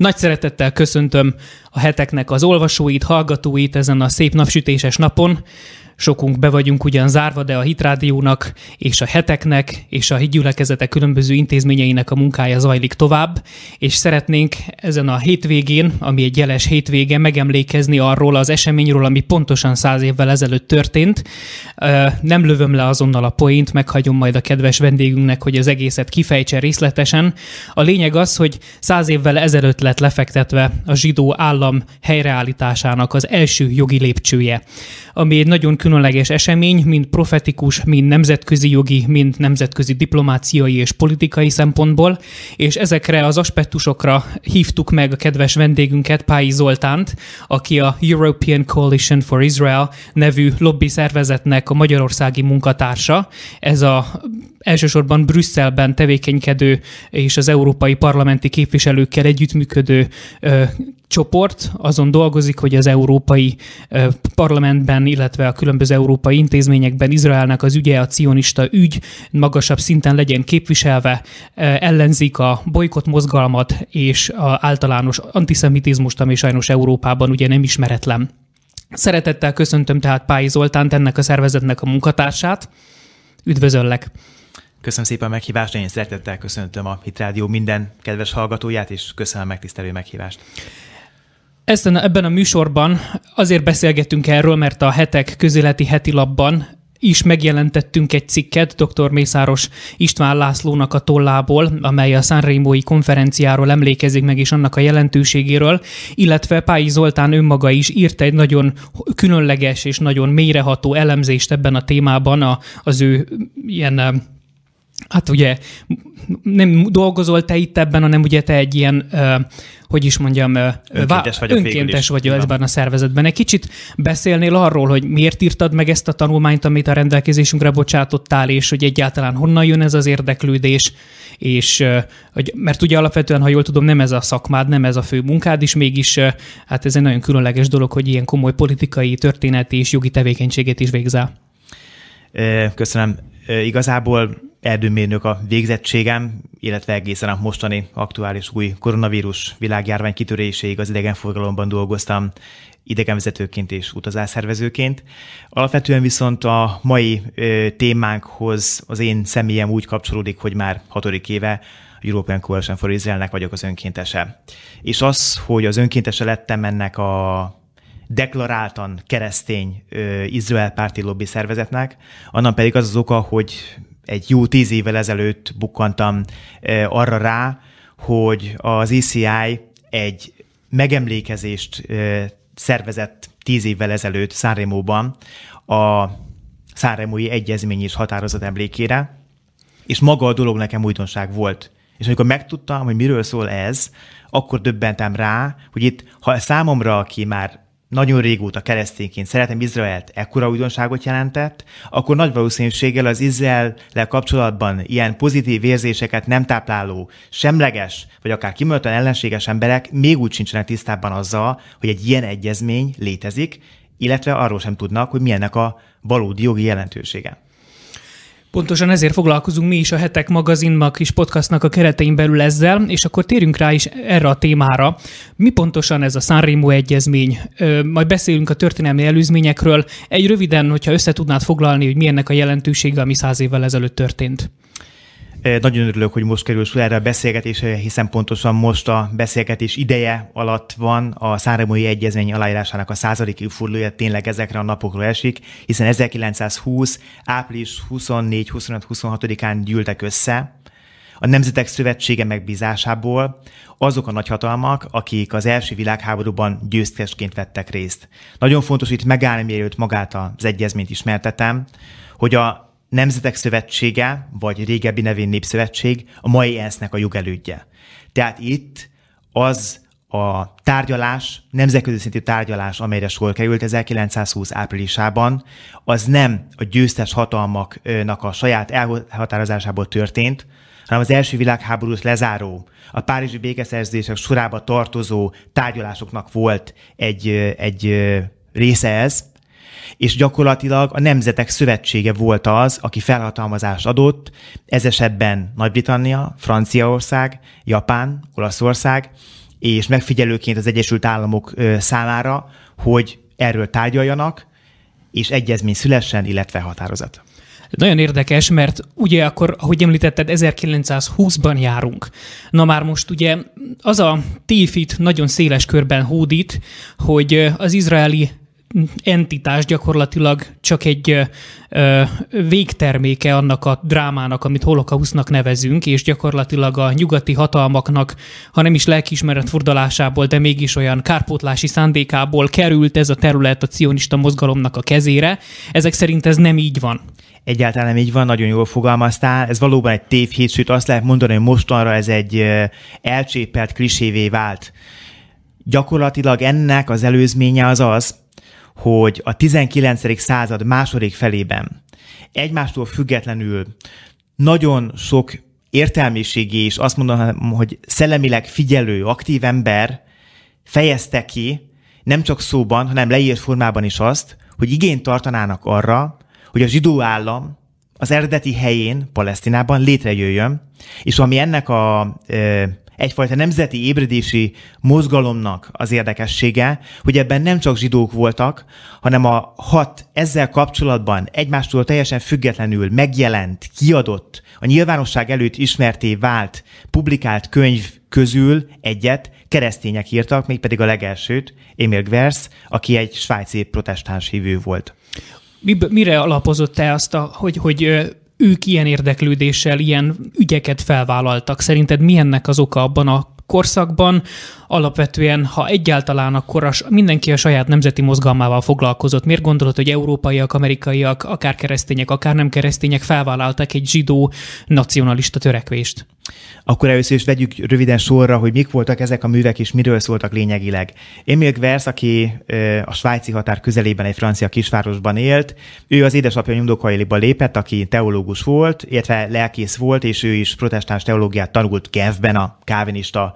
Nagy szeretettel köszöntöm a heteknek az olvasóit, hallgatóit ezen a szép napsütéses napon. Sokunk be vagyunk ugyan zárva, de a Hitrádiónak és a heteknek és a hitgyülekezetek különböző intézményeinek a munkája zajlik tovább, és szeretnénk ezen a hétvégén, ami egy jeles hétvége, megemlékezni arról az eseményről, ami pontosan száz évvel ezelőtt történt. Nem lövöm le azonnal a poént, meghagyom majd a kedves vendégünknek, hogy az egészet kifejtse részletesen. A lényeg az, hogy száz évvel ezelőtt lett lefektetve a zsidó állam helyreállításának az első jogi lépcsője, ami egy nagyon különleges esemény, mind profetikus, mind nemzetközi jogi, mind nemzetközi diplomáciai és politikai szempontból, és ezekre az aspektusokra hívtuk meg a kedves vendégünket, Pályi Zoltánt, aki a European Coalition for Israel nevű lobby szervezetnek a magyarországi munkatársa. Ez a elsősorban Brüsszelben tevékenykedő és az európai parlamenti képviselőkkel együttműködő ö, csoport azon dolgozik, hogy az európai ö, parlamentben, illetve a különböző európai intézményekben Izraelnek az ügye, a cionista ügy magasabb szinten legyen képviselve, ö, ellenzik a bolykott mozgalmat és a általános antiszemitizmust, ami sajnos Európában ugye nem ismeretlen. Szeretettel köszöntöm tehát Pályi Zoltánt, ennek a szervezetnek a munkatársát. Üdvözöllek! Köszönöm szépen a meghívást, én szeretettel köszöntöm a Hit Rádió minden kedves hallgatóját, és köszönöm a megtisztelő meghívást. Ezen, ebben a műsorban azért beszélgettünk erről, mert a hetek közéleti heti labban is megjelentettünk egy cikket dr. Mészáros István Lászlónak a tollából, amely a Sanremo-i konferenciáról emlékezik meg, és annak a jelentőségéről, illetve Pályi Zoltán önmaga is írt egy nagyon különleges és nagyon mélyreható elemzést ebben a témában az ő ilyen Hát ugye nem dolgozol te itt ebben, hanem ugye te egy ilyen, hogy is mondjam, önkéntes vagy, önkéntes vagy ebben a szervezetben. Egy kicsit beszélnél arról, hogy miért írtad meg ezt a tanulmányt, amit a rendelkezésünkre bocsátottál, és hogy egyáltalán honnan jön ez az érdeklődés, és hogy, mert ugye alapvetően, ha jól tudom, nem ez a szakmád, nem ez a fő munkád, és mégis hát ez egy nagyon különleges dolog, hogy ilyen komoly politikai, történeti és jogi tevékenységet is végzel. Köszönöm. Igazából erdőmérnök a végzettségem, illetve egészen a mostani aktuális új koronavírus világjárvány kitöréséig az idegenforgalomban dolgoztam idegenvezetőként és utazásszervezőként. Alapvetően viszont a mai ö, témánkhoz az én személyem úgy kapcsolódik, hogy már hatodik éve a European Coalition for Israelnek vagyok az önkéntese. És az, hogy az önkéntese lettem ennek a deklaráltan keresztény ö, Izrael párti lobby szervezetnek, annak pedig az az oka, hogy egy jó tíz évvel ezelőtt bukkantam arra rá, hogy az ECI egy megemlékezést szervezett tíz évvel ezelőtt Száremóban a Száremói Egyezmény és Határozat emlékére, és maga a dolog nekem újdonság volt. És amikor megtudtam, hogy miről szól ez, akkor döbbentem rá, hogy itt, ha számomra, aki már nagyon régóta keresztényként szeretem Izraelt ekkora újdonságot jelentett, akkor nagy valószínűséggel az Izrael kapcsolatban ilyen pozitív érzéseket nem tápláló, semleges, vagy akár kimondottan ellenséges emberek még úgy sincsenek tisztában azzal, hogy egy ilyen egyezmény létezik, illetve arról sem tudnak, hogy milyennek a valódi jogi jelentősége. Pontosan ezért foglalkozunk mi is a Hetek magazinnak és podcastnak a keretein belül ezzel, és akkor térjünk rá is erre a témára. Mi pontosan ez a Sanremo egyezmény? Majd beszélünk a történelmi előzményekről. Egy röviden, hogyha össze tudnád foglalni, hogy milyennek a jelentősége, ami száz évvel ezelőtt történt. Nagyon örülök, hogy most kerül erre a beszélgetésre, hiszen pontosan most a beszélgetés ideje alatt van a Száremói Egyezmény aláírásának a századik évfordulója tényleg ezekre a napokról esik, hiszen 1920. április 24-25-26-án gyűltek össze a Nemzetek Szövetsége megbízásából azok a nagyhatalmak, akik az első világháborúban győztesként vettek részt. Nagyon fontos itt megállni, mielőtt magát az egyezményt ismertetem, hogy a Nemzetek Szövetsége, vagy régebbi nevén Népszövetség a mai ENSZ-nek a jogelődje. Tehát itt az a tárgyalás, nemzetközi szintű tárgyalás, amelyre sor került 1920 áprilisában, az nem a győztes hatalmaknak a saját elhatározásából történt, hanem az első világháborút lezáró, a Párizsi békeszerzések sorába tartozó tárgyalásoknak volt egy, egy része ez, és gyakorlatilag a Nemzetek Szövetsége volt az, aki felhatalmazást adott, ez esetben Nagy-Britannia, Franciaország, Japán, Olaszország, és megfigyelőként az Egyesült Államok számára, hogy erről tárgyaljanak, és egyezmény szülessen, illetve határozat. Nagyon érdekes, mert ugye akkor, ahogy említetted, 1920-ban járunk. Na már most ugye az a téfit nagyon széles körben hódít, hogy az izraeli entitás gyakorlatilag csak egy ö, végterméke annak a drámának, amit holokausznak nevezünk, és gyakorlatilag a nyugati hatalmaknak, ha nem is lelkiismeret fordalásából, de mégis olyan kárpótlási szándékából került ez a terület a cionista mozgalomnak a kezére. Ezek szerint ez nem így van. Egyáltalán nem így van, nagyon jól fogalmaztál. Ez valóban egy tévhét, sőt azt lehet mondani, hogy mostanra ez egy elcsépelt klisévé vált. Gyakorlatilag ennek az előzménye az az, hogy a 19. század második felében egymástól függetlenül nagyon sok értelmiségi és azt mondom, hogy szellemileg figyelő, aktív ember fejezte ki, nem csak szóban, hanem leírt formában is azt, hogy igényt tartanának arra, hogy a zsidó állam az eredeti helyén, Palesztinában létrejöjjön, és ami ennek a egyfajta nemzeti ébredési mozgalomnak az érdekessége, hogy ebben nem csak zsidók voltak, hanem a hat ezzel kapcsolatban egymástól teljesen függetlenül megjelent, kiadott, a nyilvánosság előtt ismerté vált, publikált könyv közül egyet keresztények írtak, mégpedig a legelsőt, Emil Gvers, aki egy svájci protestáns hívő volt. Mire alapozott te azt, a, hogy, hogy ők ilyen érdeklődéssel ilyen ügyeket felvállaltak. Szerinted mi ennek az oka abban a korszakban? Alapvetően, ha egyáltalán, akkor a, mindenki a saját nemzeti mozgalmával foglalkozott. Miért gondolod, hogy európaiak, amerikaiak, akár keresztények, akár nem keresztények felvállaltak egy zsidó nacionalista törekvést? Akkor először is vegyük röviden sorra, hogy mik voltak ezek a művek, és miről szóltak lényegileg. Emil Gvers, aki a svájci határ közelében egy francia kisvárosban élt, ő az édesapja nyomdokaiba lépett, aki teológus volt, illetve lelkész volt, és ő is protestáns teológiát tanult Genfben, a kávinista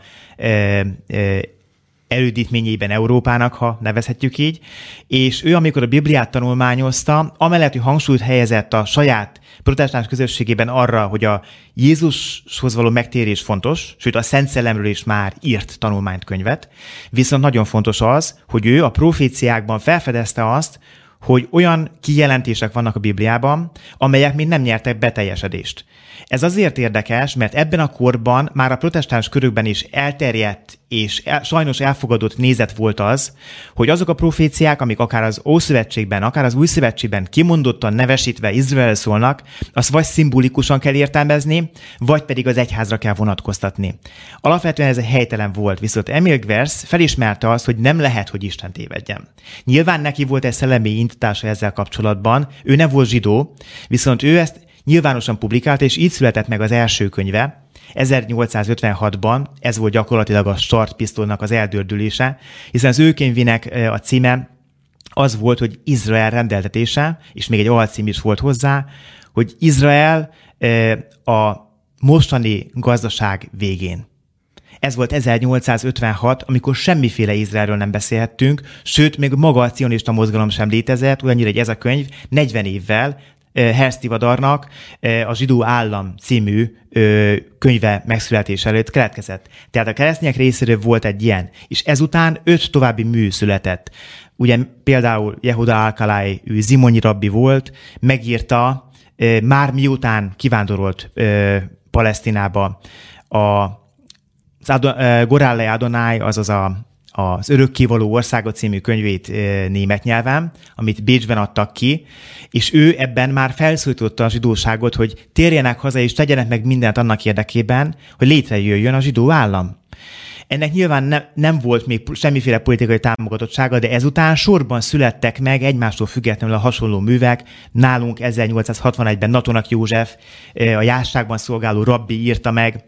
erődítményében Európának, ha nevezhetjük így, és ő, amikor a Bibliát tanulmányozta, amellett, hogy hangsúlyt helyezett a saját protestáns közösségében arra, hogy a Jézushoz való megtérés fontos, sőt a Szent Szellemről is már írt tanulmányt könyvet, viszont nagyon fontos az, hogy ő a proféciákban felfedezte azt, hogy olyan kijelentések vannak a Bibliában, amelyek még nem nyertek beteljesedést. Ez azért érdekes, mert ebben a korban már a protestáns körökben is elterjedt és el, sajnos elfogadott nézet volt az, hogy azok a proféciák, amik akár az Ószövetségben, akár az Új kimondottan nevesítve Izrael szólnak, azt vagy szimbolikusan kell értelmezni, vagy pedig az egyházra kell vonatkoztatni. Alapvetően ez helytelen volt, viszont Emil Gvers felismerte azt, hogy nem lehet, hogy Isten tévedjen. Nyilván neki volt egy szellemi indítása ezzel kapcsolatban, ő nem volt zsidó, viszont ő ezt nyilvánosan publikált, és így született meg az első könyve, 1856-ban ez volt gyakorlatilag a startpisztolnak az eldördülése, hiszen az ő könyvének a címe az volt, hogy Izrael rendeltetése, és még egy alcím is volt hozzá, hogy Izrael a mostani gazdaság végén. Ez volt 1856, amikor semmiféle Izraelről nem beszélhettünk, sőt, még maga a cionista mozgalom sem létezett, olyannyira, hogy ez a könyv 40 évvel Herstivadarnak a Zsidó Állam című könyve megszületés előtt keletkezett. Tehát a keresztények részéről volt egy ilyen, és ezután öt további mű született. Ugye például Jehuda Alkalai, ő Zimonyi rabbi volt, megírta, már miután kivándorolt Palesztinába a az Adonai, azaz a az Örökkévaló országot című könyvét német nyelven, amit Bécsben adtak ki, és ő ebben már felszólította a zsidóságot, hogy térjenek haza és tegyenek meg mindent annak érdekében, hogy létrejöjjön a zsidó állam. Ennek nyilván ne, nem volt még semmiféle politikai támogatottsága, de ezután sorban születtek meg egymástól függetlenül a hasonló művek. Nálunk 1861-ben Natonak József, a jásságban szolgáló rabbi írta meg,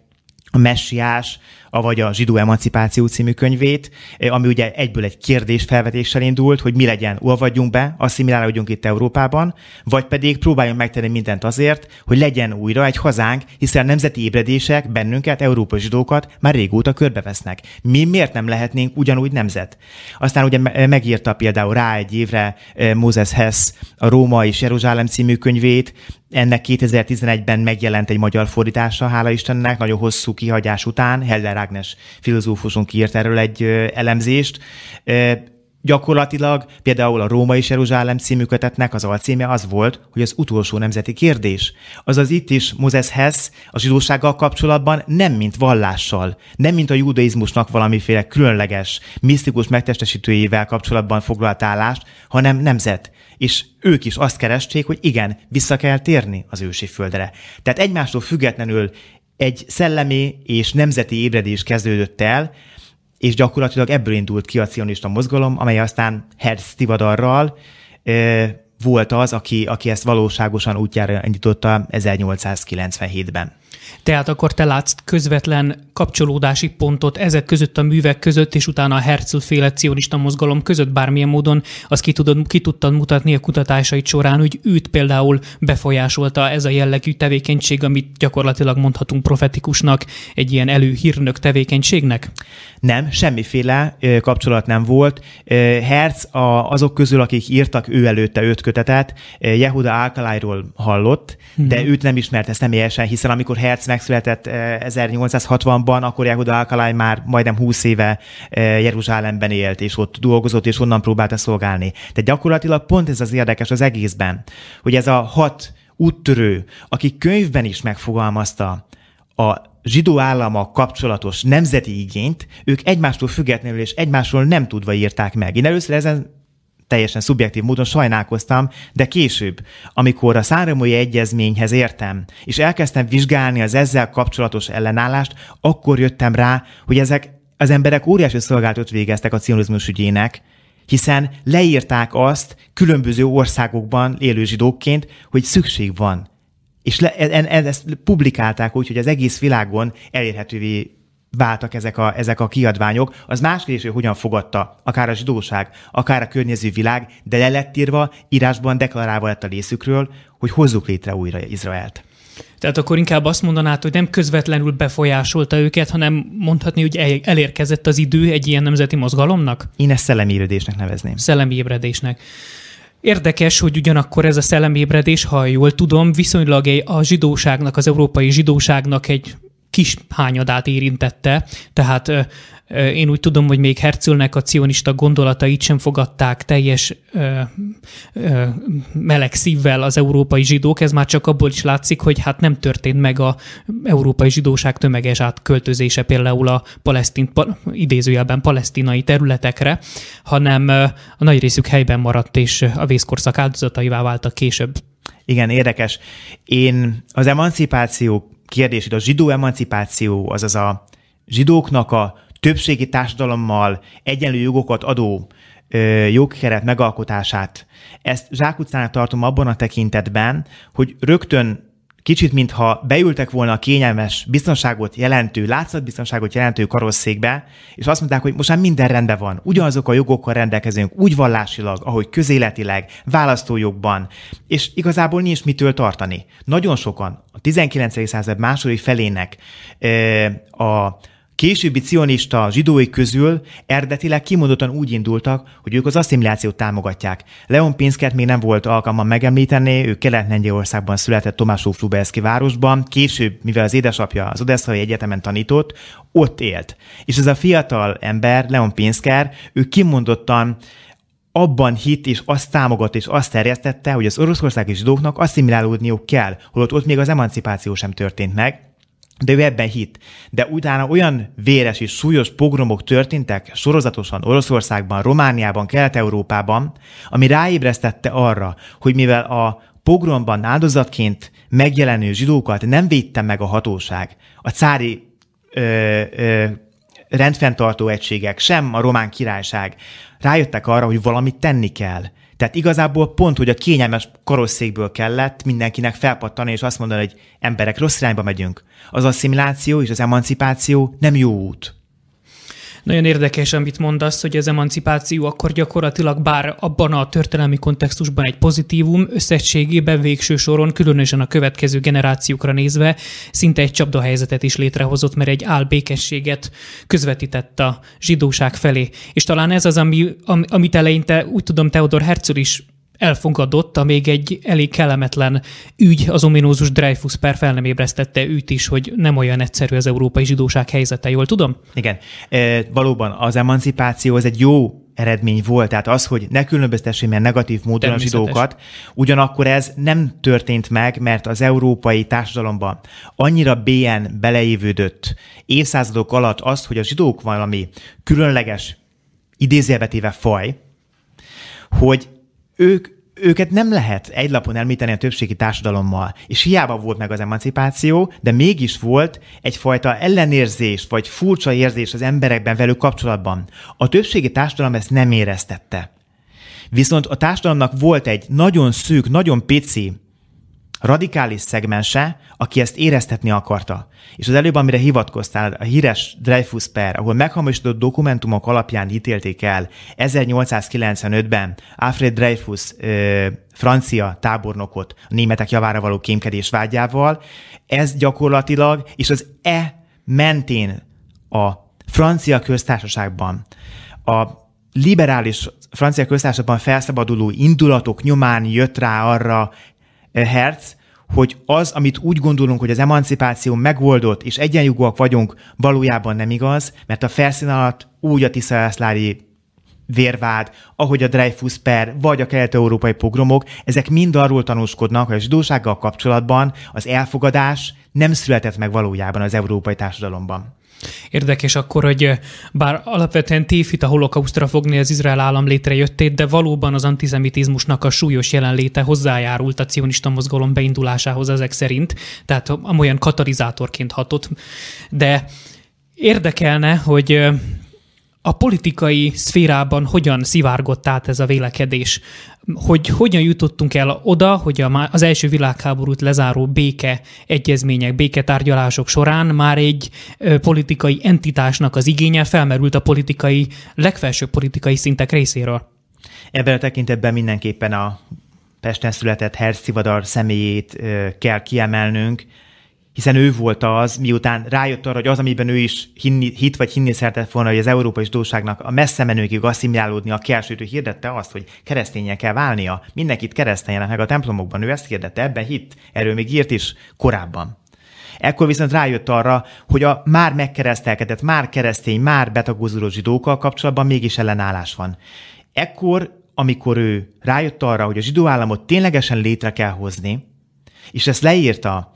a messiás, vagy a Zsidó Emancipáció című könyvét, eh, ami ugye egyből egy kérdés felvetéssel indult, hogy mi legyen, olvadjunk be, asszimilálódjunk itt Európában, vagy pedig próbáljunk megtenni mindent azért, hogy legyen újra egy hazánk, hiszen a nemzeti ébredések bennünket, európai zsidókat már régóta körbevesznek. Mi miért nem lehetnénk ugyanúgy nemzet? Aztán ugye megírta például rá egy évre eh, Moses Hess a Róma és Jeruzsálem című könyvét, ennek 2011-ben megjelent egy magyar fordítása, hála Istennek, nagyon hosszú kihagyás után. Heller Ágnes filozófusunk írt erről egy elemzést Gyakorlatilag például a Római Jeruzsálem című kötetnek az alcíme az volt, hogy az utolsó nemzeti kérdés. Azaz itt is Moses Hess a zsidósággal kapcsolatban nem mint vallással, nem mint a judaizmusnak valamiféle különleges, misztikus megtestesítőjével kapcsolatban foglalt állást, hanem nemzet. És ők is azt keresték, hogy igen, vissza kell térni az ősi földre. Tehát egymástól függetlenül egy szellemi és nemzeti ébredés kezdődött el, és gyakorlatilag ebből indult ki a cionista mozgalom, amely aztán Herz Tivadarral volt az, aki, aki ezt valóságosan útjára indította 1897-ben. Tehát akkor te látsz közvetlen kapcsolódási pontot ezek között a művek között, és utána a Herzl féle cionista mozgalom között bármilyen módon azt ki, tudod, ki tudtad mutatni a kutatásait során, hogy őt például befolyásolta ez a jellegű tevékenység, amit gyakorlatilag mondhatunk profetikusnak, egy ilyen előhírnök tevékenységnek? Nem, semmiféle kapcsolat nem volt. Herz a, azok közül, akik írtak ő előtte öt kötetet, Jehuda Alkalájról hallott, mm-hmm. de őt nem ismerte személyesen, hiszen amikor Herz megszületett 1860-ban, akkor Jehuda Alkaláj már majdnem 20 éve Jeruzsálemben élt, és ott dolgozott, és onnan próbálta szolgálni. De gyakorlatilag pont ez az érdekes az egészben, hogy ez a hat úttörő, aki könyvben is megfogalmazta a zsidó állama kapcsolatos nemzeti igényt, ők egymástól függetlenül és egymásról nem tudva írták meg. Én először ezen teljesen szubjektív módon sajnálkoztam, de később, amikor a Száromói Egyezményhez értem, és elkezdtem vizsgálni az ezzel kapcsolatos ellenállást, akkor jöttem rá, hogy ezek az emberek óriási szolgáltat végeztek a cionizmus ügyének, hiszen leírták azt különböző országokban élő zsidókként, hogy szükség van. És le, e, e, ezt publikálták úgy, hogy az egész világon elérhetővé váltak ezek a, ezek a kiadványok. Az más kérdés, hogy hogyan fogadta akár a zsidóság, akár a környező világ, de le lett írva, írásban deklarálva lett a részükről, hogy hozzuk létre újra Izraelt. Tehát akkor inkább azt mondanád, hogy nem közvetlenül befolyásolta őket, hanem mondhatni, hogy elérkezett az idő egy ilyen nemzeti mozgalomnak? Én ezt szellemi ébredésnek nevezném. Szellemi ébredésnek. Érdekes, hogy ugyanakkor ez a szellemébredés, ha jól tudom, viszonylag a zsidóságnak, az európai zsidóságnak egy kis hányadát érintette, tehát én úgy tudom, hogy még Herzlnek a cionista gondolatait sem fogadták teljes ö, ö, meleg szívvel az európai zsidók. Ez már csak abból is látszik, hogy hát nem történt meg a európai zsidóság tömeges átköltözése például a palesztin, pa, idézőjelben palesztinai területekre, hanem a nagy részük helyben maradt, és a vészkorszak áldozataivá váltak később. Igen, érdekes. Én az emancipáció kérdését, a zsidó emancipáció, azaz a zsidóknak a többségi társadalommal egyenlő jogokat adó jogkeret megalkotását, ezt zsákutcának tartom abban a tekintetben, hogy rögtön kicsit, mintha beültek volna a kényelmes biztonságot jelentő, látszatbiztonságot jelentő karosszékbe, és azt mondták, hogy most már minden rendben van, ugyanazok a jogokkal rendelkezünk, úgy vallásilag, ahogy közéletileg, választójogban, és igazából nincs mitől tartani. Nagyon sokan a 19. század második felének a Későbbi cionista zsidói közül eredetileg kimondottan úgy indultak, hogy ők az asszimilációt támogatják. Leon Pinskert még nem volt alkalmam megemlíteni, ő Kelet-Lengyelországban született Tomásó Flubelszki városban, később, mivel az édesapja az Odesszai Egyetemen tanított, ott élt. És ez a fiatal ember, Leon Pinsker, ő kimondottan abban hit és azt támogat és azt terjesztette, hogy az oroszországi zsidóknak asszimilálódniuk kell, holott ott még az emancipáció sem történt meg, de ő ebben hit. De utána olyan véres és súlyos pogromok történtek sorozatosan Oroszországban, Romániában, Kelet-Európában, ami ráébresztette arra, hogy mivel a pogromban áldozatként megjelenő zsidókat nem védte meg a hatóság, a cári ö, ö, rendfenntartó egységek, sem a román királyság, rájöttek arra, hogy valamit tenni kell. Tehát igazából pont, hogy a kényelmes karosszékből kellett mindenkinek felpattani, és azt mondani, hogy emberek, rossz irányba megyünk. Az asszimiláció és az emancipáció nem jó út. Nagyon érdekes, amit mondasz, hogy az emancipáció akkor gyakorlatilag bár abban a történelmi kontextusban egy pozitívum, összességében végső soron, különösen a következő generációkra nézve, szinte egy csapdahelyzetet is létrehozott, mert egy álbékességet közvetített a zsidóság felé. És talán ez az, ami, amit eleinte úgy tudom Theodor Herzl is elfogadott, a még egy elég kellemetlen ügy, az ominózus Dreyfus per fel nem ébresztette őt is, hogy nem olyan egyszerű az európai zsidóság helyzete, jól tudom? Igen, e, valóban az emancipáció az egy jó eredmény volt, tehát az, hogy ne különböztessék mert negatív módon a zsidókat, ugyanakkor ez nem történt meg, mert az európai társadalomban annyira bélyen beleévődött évszázadok alatt az, hogy a zsidók valami különleges, idézélbetéve faj, hogy ők őket nem lehet egy lapon említeni a többségi társadalommal, és hiába volt meg az emancipáció, de mégis volt egyfajta ellenérzés, vagy furcsa érzés az emberekben velük kapcsolatban. A többségi társadalom ezt nem éreztette. Viszont a társadalomnak volt egy nagyon szűk, nagyon pici radikális szegmense, aki ezt éreztetni akarta. És az előbb, amire hivatkoztál, a híres Dreyfus per, ahol meghamisított dokumentumok alapján ítélték el 1895-ben Alfred Dreyfus ö, francia tábornokot a németek javára való kémkedés vágyával, ez gyakorlatilag, és az E mentén a francia köztársaságban a liberális francia köztársaságban felszabaduló indulatok nyomán jött rá arra Herz, hogy az, amit úgy gondolunk, hogy az emancipáció megoldott, és egyenjogúak vagyunk, valójában nem igaz, mert a felszín alatt úgy a Tisza vérvád, ahogy a Dreyfus per, vagy a kelet-európai pogromok, ezek mind arról tanúskodnak, hogy a zsidósággal kapcsolatban az elfogadás nem született meg valójában az európai társadalomban. Érdekes akkor, hogy bár alapvetően tévhit a holokausztra fogni az Izrael állam létrejöttét, de valóban az antiszemitizmusnak a súlyos jelenléte hozzájárult a cionista mozgalom beindulásához ezek szerint, tehát amolyan katalizátorként hatott. De érdekelne, hogy a politikai szférában hogyan szivárgott át ez a vélekedés? Hogy hogyan jutottunk el oda, hogy az első világháborút lezáró béke egyezmények, béketárgyalások során már egy politikai entitásnak az igénye felmerült a politikai, legfelsőbb politikai szintek részéről? Ebben a tekintetben mindenképpen a Pesten született Herz személyét kell kiemelnünk, hiszen ő volt az, miután rájött arra, hogy az, amiben ő is hinni, hit vagy hinni szeretett volna, hogy az európai zsidóságnak a messze menőkig asszimilálódnia kell, sőt, ő hirdette azt, hogy kereszténye kell válnia, mindenkit kereszteljenek meg a templomokban, ő ezt hirdette, ebben hit, erről még írt is korábban. Ekkor viszont rájött arra, hogy a már megkeresztelkedett, már keresztény, már betagozódó zsidókkal kapcsolatban mégis ellenállás van. Ekkor, amikor ő rájött arra, hogy a zsidó államot ténylegesen létre kell hozni, és ezt leírta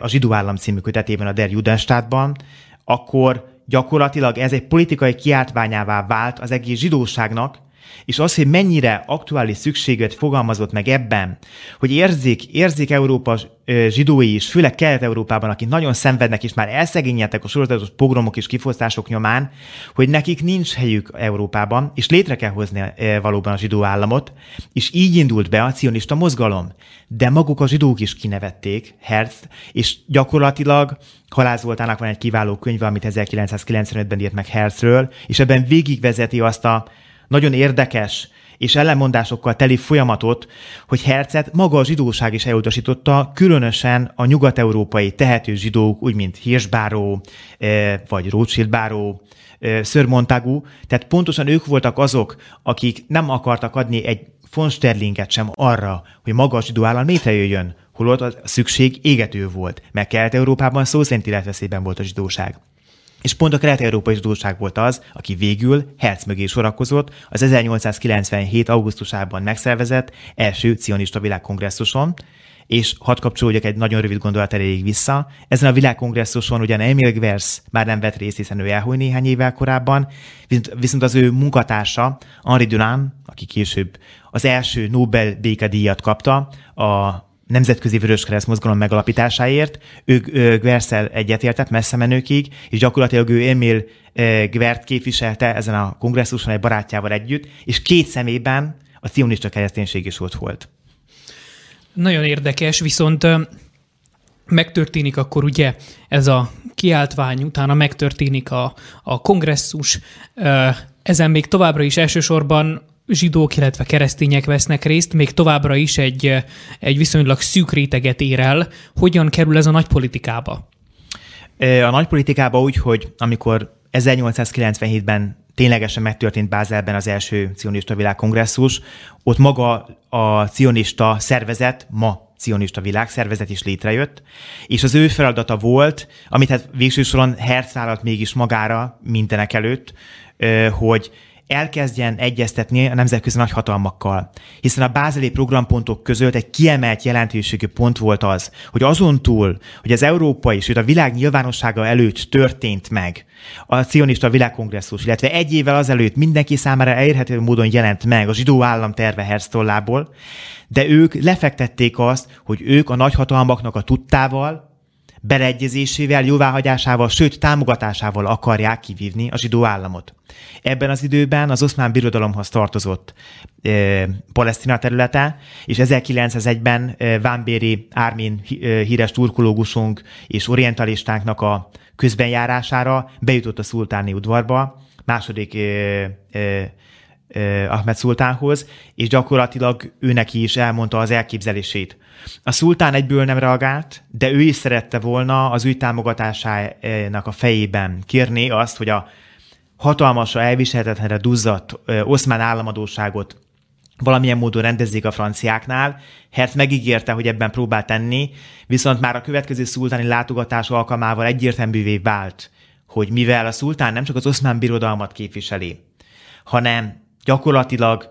a Zsidó Állam című kötetében a Der Judenstátban, akkor gyakorlatilag ez egy politikai kiáltványává vált az egész zsidóságnak, és az, hogy mennyire aktuális szükséget fogalmazott meg ebben, hogy érzik, érzik Európa zsidói is, főleg Kelet-Európában, akik nagyon szenvednek, és már elszegényedtek a sorozatos pogromok és kifosztások nyomán, hogy nekik nincs helyük Európában, és létre kell hozni valóban a zsidó államot, és így indult be a cionista mozgalom. De maguk a zsidók is kinevették Herzt, és gyakorlatilag Halász Voltának van egy kiváló könyve, amit 1995-ben írt meg Herzről, és ebben végigvezeti azt a nagyon érdekes és ellenmondásokkal teli folyamatot, hogy Hercet maga a zsidóság is elutasította, különösen a nyugat-európai tehető zsidók, úgy mint Hirschbáró, eh, vagy Rothschild báró, eh, Sir Montagu, tehát pontosan ők voltak azok, akik nem akartak adni egy von Sterlinget sem arra, hogy maga a zsidó állam létrejöjjön, holott a szükség égető volt, mert Kelet-Európában szó szerint életveszélyben volt a zsidóság. És pont a kelet-európai zsidóság volt az, aki végül Herz mögé sorakozott az 1897. augusztusában megszervezett első cionista világkongresszuson, és hadd kapcsolódjak egy nagyon rövid gondolat erejéig vissza. Ezen a világkongresszuson ugyan Emil Gvers már nem vett részt, hiszen ő elhúny néhány évvel korábban, viszont az ő munkatársa, Henri Dunant, aki később az első Nobel békedíjat kapta, a Nemzetközi Vöröskereszt mozgalom megalapításáért. Ő Gverszel egyetértett messze menőkig, és gyakorlatilag ő Emil Gvert képviselte ezen a kongresszuson egy barátjával együtt, és két szemében a cionista kereszténység is ott volt. Nagyon érdekes, viszont megtörténik akkor ugye ez a kiáltvány, utána megtörténik a, a kongresszus, ezen még továbbra is elsősorban zsidók, illetve keresztények vesznek részt, még továbbra is egy, egy viszonylag szűk réteget ér el. Hogyan kerül ez a nagy politikába? A nagy politikába úgy, hogy amikor 1897-ben ténylegesen megtörtént Bázelben az első cionista világkongresszus, ott maga a cionista szervezet, ma cionista világszervezet is létrejött, és az ő feladata volt, amit hát végső soron Herz vállalt mégis magára mindenek előtt, hogy elkezdjen egyeztetni a nemzetközi nagyhatalmakkal. Hiszen a bázeli programpontok között egy kiemelt jelentőségű pont volt az, hogy azon túl, hogy az európai, sőt a világ nyilvánossága előtt történt meg a cionista világkongresszus, illetve egy évvel azelőtt mindenki számára elérhető módon jelent meg a zsidó állam terve Herztollából, de ők lefektették azt, hogy ők a nagyhatalmaknak a tudtával, beleegyezésével, jóváhagyásával, sőt támogatásával akarják kivívni a zsidó államot. Ebben az időben az oszmán birodalomhoz tartozott e, Palesztina területe, és 1901-ben e, Vámbéri Ármin e, híres turkológusunk és orientalistánknak a közbenjárására bejutott a szultáni udvarba, második e, e, Ahmed szultánhoz, és gyakorlatilag őnek is elmondta az elképzelését. A szultán egyből nem reagált, de ő is szerette volna az ügy támogatásának a fejében kérni azt, hogy a hatalmasra elviselhetetlenre duzzadt oszmán államadóságot valamilyen módon rendezzék a franciáknál. Herz megígérte, hogy ebben próbál tenni, viszont már a következő szultáni látogatás alkalmával egyértelművé vált, hogy mivel a szultán nem csak az oszmán birodalmat képviseli, hanem gyakorlatilag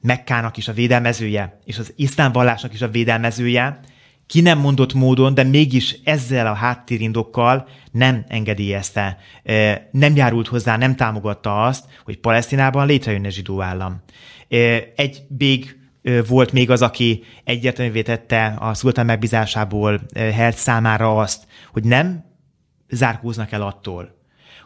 Mekkának is a védelmezője, és az iszlám vallásnak is a védelmezője, ki nem mondott módon, de mégis ezzel a háttérindokkal nem engedélyezte, nem járult hozzá, nem támogatta azt, hogy Palesztinában létrejönne zsidó állam. Egy bég volt még az, aki egyértelművé tette a szultán megbízásából Herz számára azt, hogy nem zárkóznak el attól,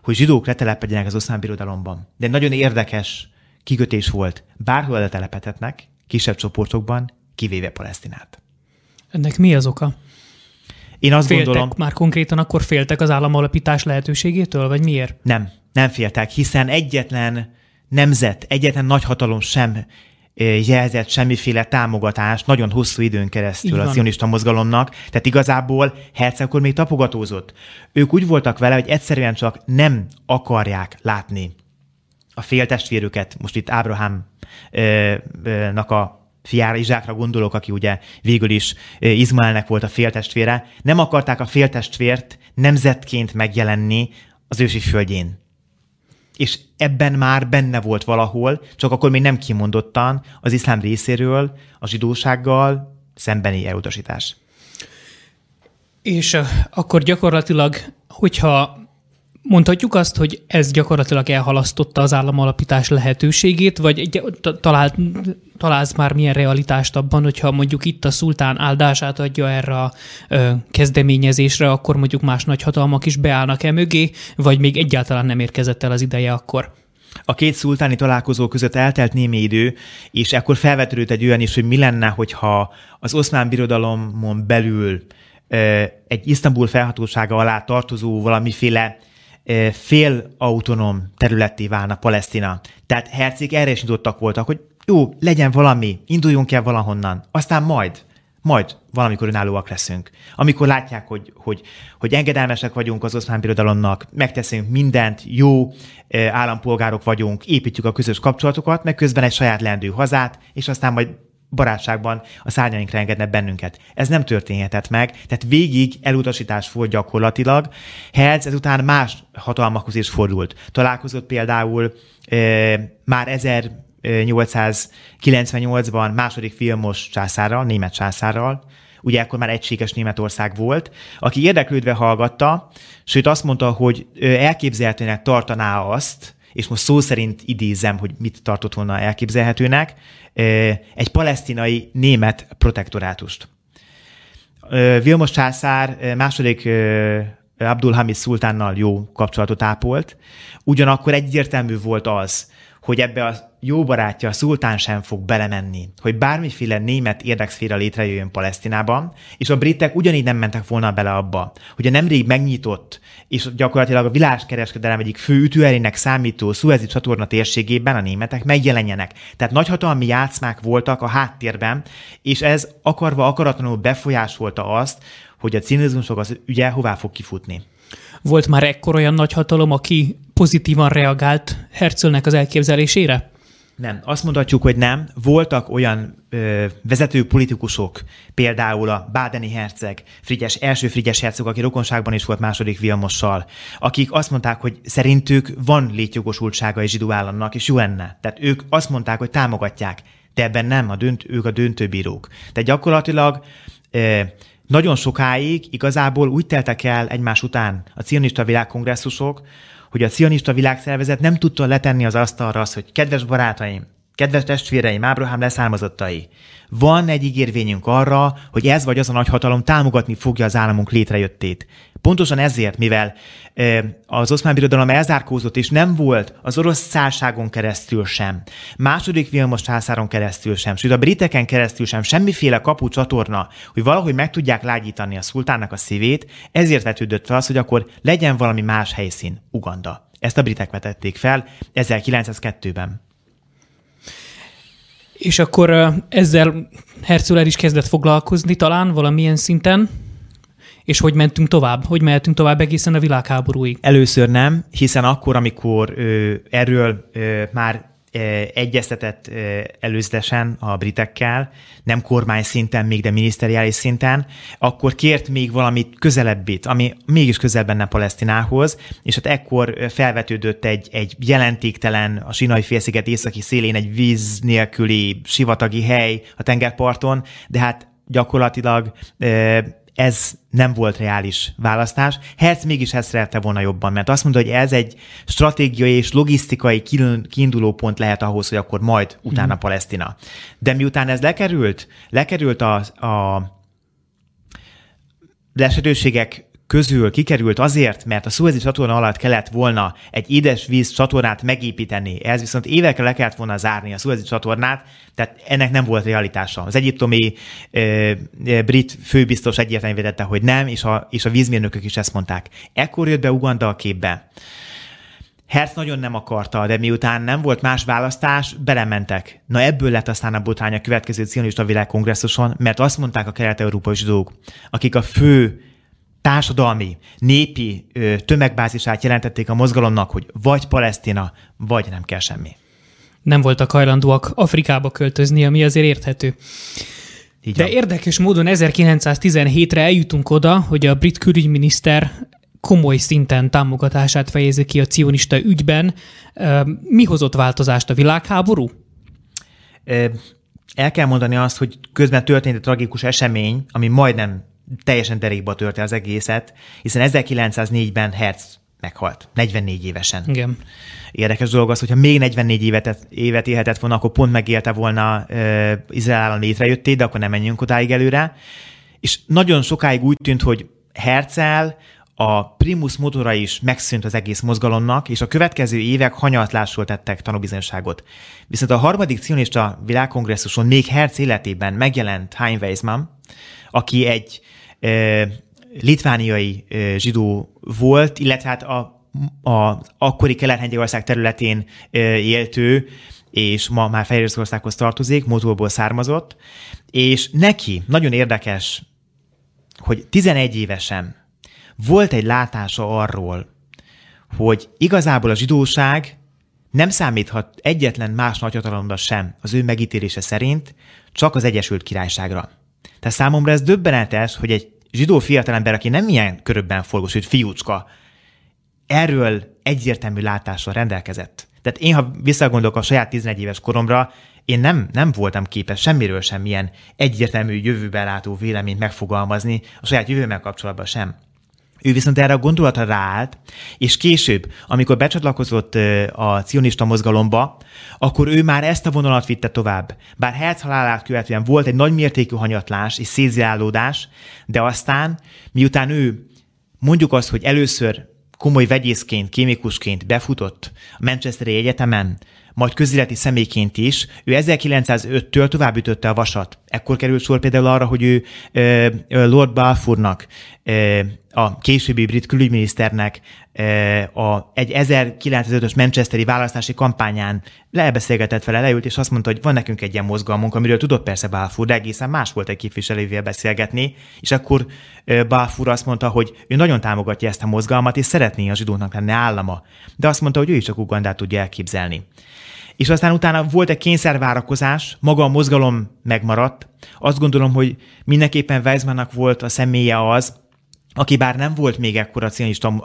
hogy zsidók letelepedjenek az oszmán birodalomban. De nagyon érdekes kikötés volt. Bárhol letelepedhetnek, kisebb csoportokban, kivéve Palesztinát. Ennek mi az oka? Én azt féltek, gondolom... már konkrétan akkor féltek az államalapítás lehetőségétől, vagy miért? Nem, nem féltek, hiszen egyetlen nemzet, egyetlen nagyhatalom sem jelzett semmiféle támogatást nagyon hosszú időn keresztül a cionista mozgalomnak, tehát igazából Herz akkor még tapogatózott. Ők úgy voltak vele, hogy egyszerűen csak nem akarják látni a féltestvérüket, most itt Ábrahámnak a fiára, Izsákra gondolok, aki ugye végül is Izmaelnek volt a féltestvére, nem akarták a féltestvért nemzetként megjelenni az ősi földjén. És ebben már benne volt valahol, csak akkor még nem kimondottan az iszlám részéről a zsidósággal szembeni elutasítás. És akkor gyakorlatilag, hogyha Mondhatjuk azt, hogy ez gyakorlatilag elhalasztotta az államalapítás lehetőségét, vagy talált, találsz már milyen realitást abban, hogyha mondjuk itt a szultán áldását adja erre a ö, kezdeményezésre, akkor mondjuk más nagyhatalmak is beállnak-e mögé, vagy még egyáltalán nem érkezett el az ideje akkor? A két szultáni találkozó között eltelt némi idő, és ekkor felvetődött egy olyan is, hogy mi lenne, hogyha az oszmán birodalomon belül egy Isztambul felhatósága alá tartozó valamiféle fél autonóm területté válna Palesztina. Tehát hercék erre is nyitottak voltak, hogy jó, legyen valami, induljunk el valahonnan, aztán majd, majd valamikor önállóak leszünk. Amikor látják, hogy, hogy, hogy engedelmesek vagyunk az oszmán birodalomnak, megteszünk mindent, jó állampolgárok vagyunk, építjük a közös kapcsolatokat, meg közben egy saját lendő hazát, és aztán majd barátságban a szárnyainkra engedne bennünket. Ez nem történhetett meg, tehát végig elutasítás volt gyakorlatilag. Herz ezután más hatalmakhoz is fordult. Találkozott például e, már 1898-ban második filmos császárral, német császárral, ugye akkor már egységes Németország volt, aki érdeklődve hallgatta, sőt azt mondta, hogy elképzelhetőnek tartaná azt, és most szó szerint idézem, hogy mit tartott volna elképzelhetőnek, egy palesztinai német protektorátust. Vilmos császár második Abdulhamid szultánnal jó kapcsolatot ápolt, ugyanakkor egyértelmű volt az, hogy ebbe a jó barátja, a szultán sem fog belemenni, hogy bármiféle német érdekszféra létrejöjjön Palesztinában, és a britek ugyanígy nem mentek volna bele abba, hogy a nemrég megnyitott, és gyakorlatilag a világkereskedelem egyik fő ütőerének számító Suezi csatorna térségében a németek megjelenjenek. Tehát nagyhatalmi játszmák voltak a háttérben, és ez akarva akaratlanul befolyásolta azt, hogy a cinizmusok az ügye hová fog kifutni. Volt már ekkor olyan nagyhatalom, aki pozitívan reagált Herzlnek az elképzelésére? Nem, azt mondhatjuk, hogy nem. Voltak olyan ö, vezető politikusok, például a Bádeni herceg, Frigyes, első Frigyes herceg, aki rokonságban is volt második Vilmossal, akik azt mondták, hogy szerintük van létjogosultsága egy zsidó államnak, és jó lenne. Tehát ők azt mondták, hogy támogatják, de ebben nem, a dönt, ők a döntőbírók. Tehát gyakorlatilag ö, nagyon sokáig igazából úgy teltek el egymás után a cionista világkongresszusok, hogy a cionista világszervezet nem tudta letenni az asztalra azt, hogy kedves barátaim, kedves testvéreim, Ábrahám leszármazottai, van egy ígérvényünk arra, hogy ez vagy az a nagy hatalom támogatni fogja az államunk létrejöttét. Pontosan ezért, mivel az oszmán birodalom elzárkózott, és nem volt az orosz szárságon keresztül sem, második Vilmos császáron keresztül sem, sőt a briteken keresztül sem semmiféle kapu csatorna, hogy valahogy meg tudják lágyítani a szultánnak a szívét, ezért vetődött fel az, hogy akkor legyen valami más helyszín, Uganda. Ezt a britek vetették fel 1902-ben. És akkor ezzel Herzl is kezdett foglalkozni talán valamilyen szinten, és hogy mentünk tovább? Hogy mehetünk tovább egészen a világháborúig? Először nem, hiszen akkor, amikor ö, erről ö, már egyeztetett előzetesen a britekkel, nem kormány szinten még, de miniszteriális szinten, akkor kért még valamit közelebbit, ami mégis közel benne Palesztinához, és hát ekkor felvetődött egy, egy jelentéktelen, a Sinai félsziget északi szélén egy víz nélküli sivatagi hely a tengerparton, de hát gyakorlatilag ez nem volt reális választás. Herz mégis ezt szerette volna jobban, mert azt mondta, hogy ez egy stratégiai és logisztikai kiinduló pont lehet ahhoz, hogy akkor majd utána mm. Palesztina. De miután ez lekerült, lekerült a, a lesetőségek közül kikerült azért, mert a szuezi csatorna alatt kellett volna egy édesvíz csatornát megépíteni, ez viszont évekre le kellett volna zárni a szuezi csatornát, tehát ennek nem volt realitása. Az egyiptomi e, brit főbiztos egyértelműen védette, hogy nem, és a, és a vízmérnökök is ezt mondták. Ekkor jött be Uganda a képbe. Herz nagyon nem akarta, de miután nem volt más választás, belementek. Na ebből lett aztán a botrány a következő cionista világkongresszuson, mert azt mondták a kelet-európai zsidók, akik a fő társadalmi, népi tömegbázisát jelentették a mozgalomnak, hogy vagy Palesztina, vagy nem kell semmi. Nem voltak hajlandóak Afrikába költözni, ami azért érthető. Így De van. érdekes módon 1917-re eljutunk oda, hogy a brit külügyminiszter komoly szinten támogatását fejezi ki a cionista ügyben. Mi hozott változást a világháború? El kell mondani azt, hogy közben történt egy tragikus esemény, ami majdnem teljesen derékba törte az egészet, hiszen 1904-ben Herz meghalt, 44 évesen. Igen. Érdekes dolog az, hogyha még 44 évet, évet élhetett volna, akkor pont megélte volna uh, Izrael állam létrejöttét, de akkor nem menjünk odáig előre. És nagyon sokáig úgy tűnt, hogy Herzl a primus motora is megszűnt az egész mozgalomnak, és a következő évek hanyatlásról tettek tanúbizonyságot. Viszont a harmadik cionista világkongresszuson még Herz életében megjelent Hein Weizmann, aki egy litvániai zsidó volt, illetve hát a, a akkori kelet területén éltő, és ma már Fehéroroszországhoz tartozik, Motulból származott, és neki nagyon érdekes, hogy 11 évesen volt egy látása arról, hogy igazából a zsidóság nem számíthat egyetlen más nagyhatalomra sem az ő megítélése szerint, csak az Egyesült Királyságra. Tehát számomra ez döbbenetes, hogy egy zsidó fiatalember, aki nem ilyen körökben forgó, sőt fiúcska, erről egyértelmű látással rendelkezett. Tehát én, ha visszagondolok a saját 11 éves koromra, én nem, nem voltam képes semmiről sem ilyen egyértelmű jövőben látó véleményt megfogalmazni, a saját jövőmmel kapcsolatban sem. Ő viszont erre a gondolatra ráállt, és később, amikor becsatlakozott a cionista mozgalomba, akkor ő már ezt a vonalat vitte tovább. Bár Herz halálát követően volt egy nagymértékű hanyatlás és szézreálódás, de aztán, miután ő mondjuk azt, hogy először komoly vegyészként, kémikusként befutott a Manchesteri Egyetemen, majd közéleti személyként is, ő 1905-től tovább ütötte a vasat. Ekkor került sor például arra, hogy ő Lord Balfournak, a későbbi brit külügyminiszternek a, egy 1905-ös Manchesteri választási kampányán lebeszélgetett vele, leült, és azt mondta, hogy van nekünk egy ilyen mozgalmunk, amiről tudott persze Balfour, de egészen más volt egy képviselővel beszélgetni, és akkor Balfour azt mondta, hogy ő nagyon támogatja ezt a mozgalmat, és szeretné a zsidóknak lenni állama. De azt mondta, hogy ő is csak Ugandát tudja elképzelni. És aztán utána volt egy kényszervárakozás, maga a mozgalom megmaradt. Azt gondolom, hogy mindenképpen Weizmannnak volt a személye az, aki bár nem volt még ekkora cionista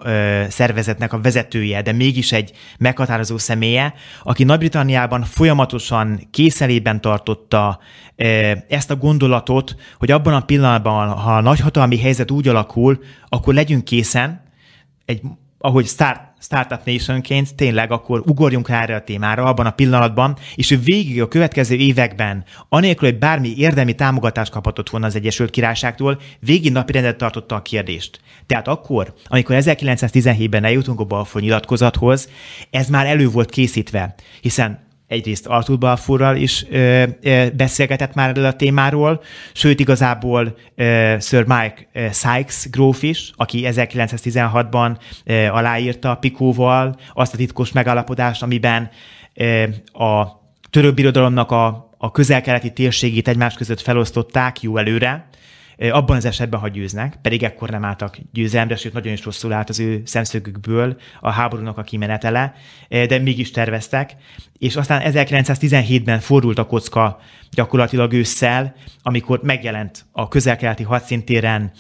szervezetnek a vezetője, de mégis egy meghatározó személye, aki Nagy-Britanniában folyamatosan készelében tartotta ö, ezt a gondolatot, hogy abban a pillanatban, ha a nagyhatalmi helyzet úgy alakul, akkor legyünk készen egy ahogy start, Startup Nationként tényleg akkor ugorjunk rá erre a témára abban a pillanatban, és ő végig a következő években, anélkül, hogy bármi érdemi támogatást kaphatott volna az Egyesült Királyságtól, végig napirendet tartotta a kérdést. Tehát akkor, amikor 1917-ben eljutunk a Balfour nyilatkozathoz, ez már elő volt készítve, hiszen egyrészt Arthur Balfourral is ö, ö, beszélgetett már erről a témáról, sőt igazából ö, Sir Mike Sykes gróf is, aki 1916-ban ö, aláírta Pikóval azt a titkos megállapodást, amiben ö, a török birodalomnak a, a közel-keleti térségét egymás között felosztották jó előre, abban az esetben, ha győznek, pedig ekkor nem álltak győzelemre, sőt nagyon is rosszul állt az ő szemszögükből a háborúnak a kimenetele, de mégis terveztek, és aztán 1917-ben fordult a kocka gyakorlatilag ősszel, amikor megjelent a közel-keleti hadszintéren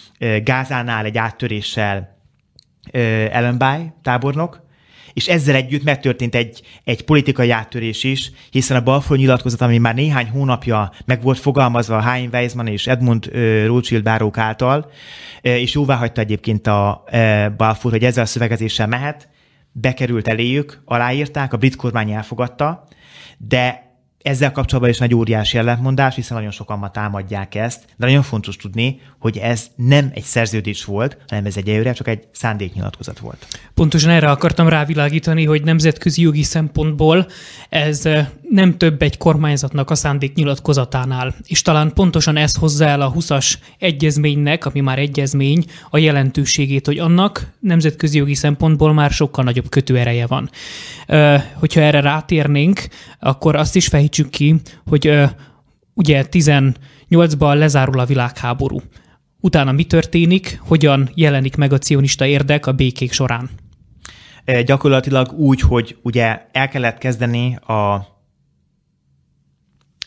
Gázánál egy áttöréssel Ellenby tábornok, és ezzel együtt megtörtént egy, egy politikai áttörés is, hiszen a Balfour nyilatkozat, ami már néhány hónapja meg volt fogalmazva Hein Weizmann és Edmund Rothschild bárók által, és jóvá hagyta egyébként a Balfour, hogy ezzel a szövegezéssel mehet, bekerült eléjük, aláírták, a brit kormány elfogadta, de ezzel kapcsolatban is nagy óriási ellentmondás, hiszen nagyon sokan ma támadják ezt, de nagyon fontos tudni, hogy ez nem egy szerződés volt, hanem ez egy előre csak egy szándéknyilatkozat volt. Pontosan erre akartam rávilágítani, hogy nemzetközi jogi szempontból ez nem több egy kormányzatnak a szándéknyilatkozatánál. És talán pontosan ez hozza el a 20-as egyezménynek, ami már egyezmény, a jelentőségét, hogy annak nemzetközi jogi szempontból már sokkal nagyobb kötőereje van. Hogyha erre rátérnénk, akkor azt is fejtsük ki, hogy ugye 18-ban lezárul a világháború. Utána mi történik, hogyan jelenik meg a cionista érdek a békék során? Gyakorlatilag úgy, hogy ugye el kellett kezdeni a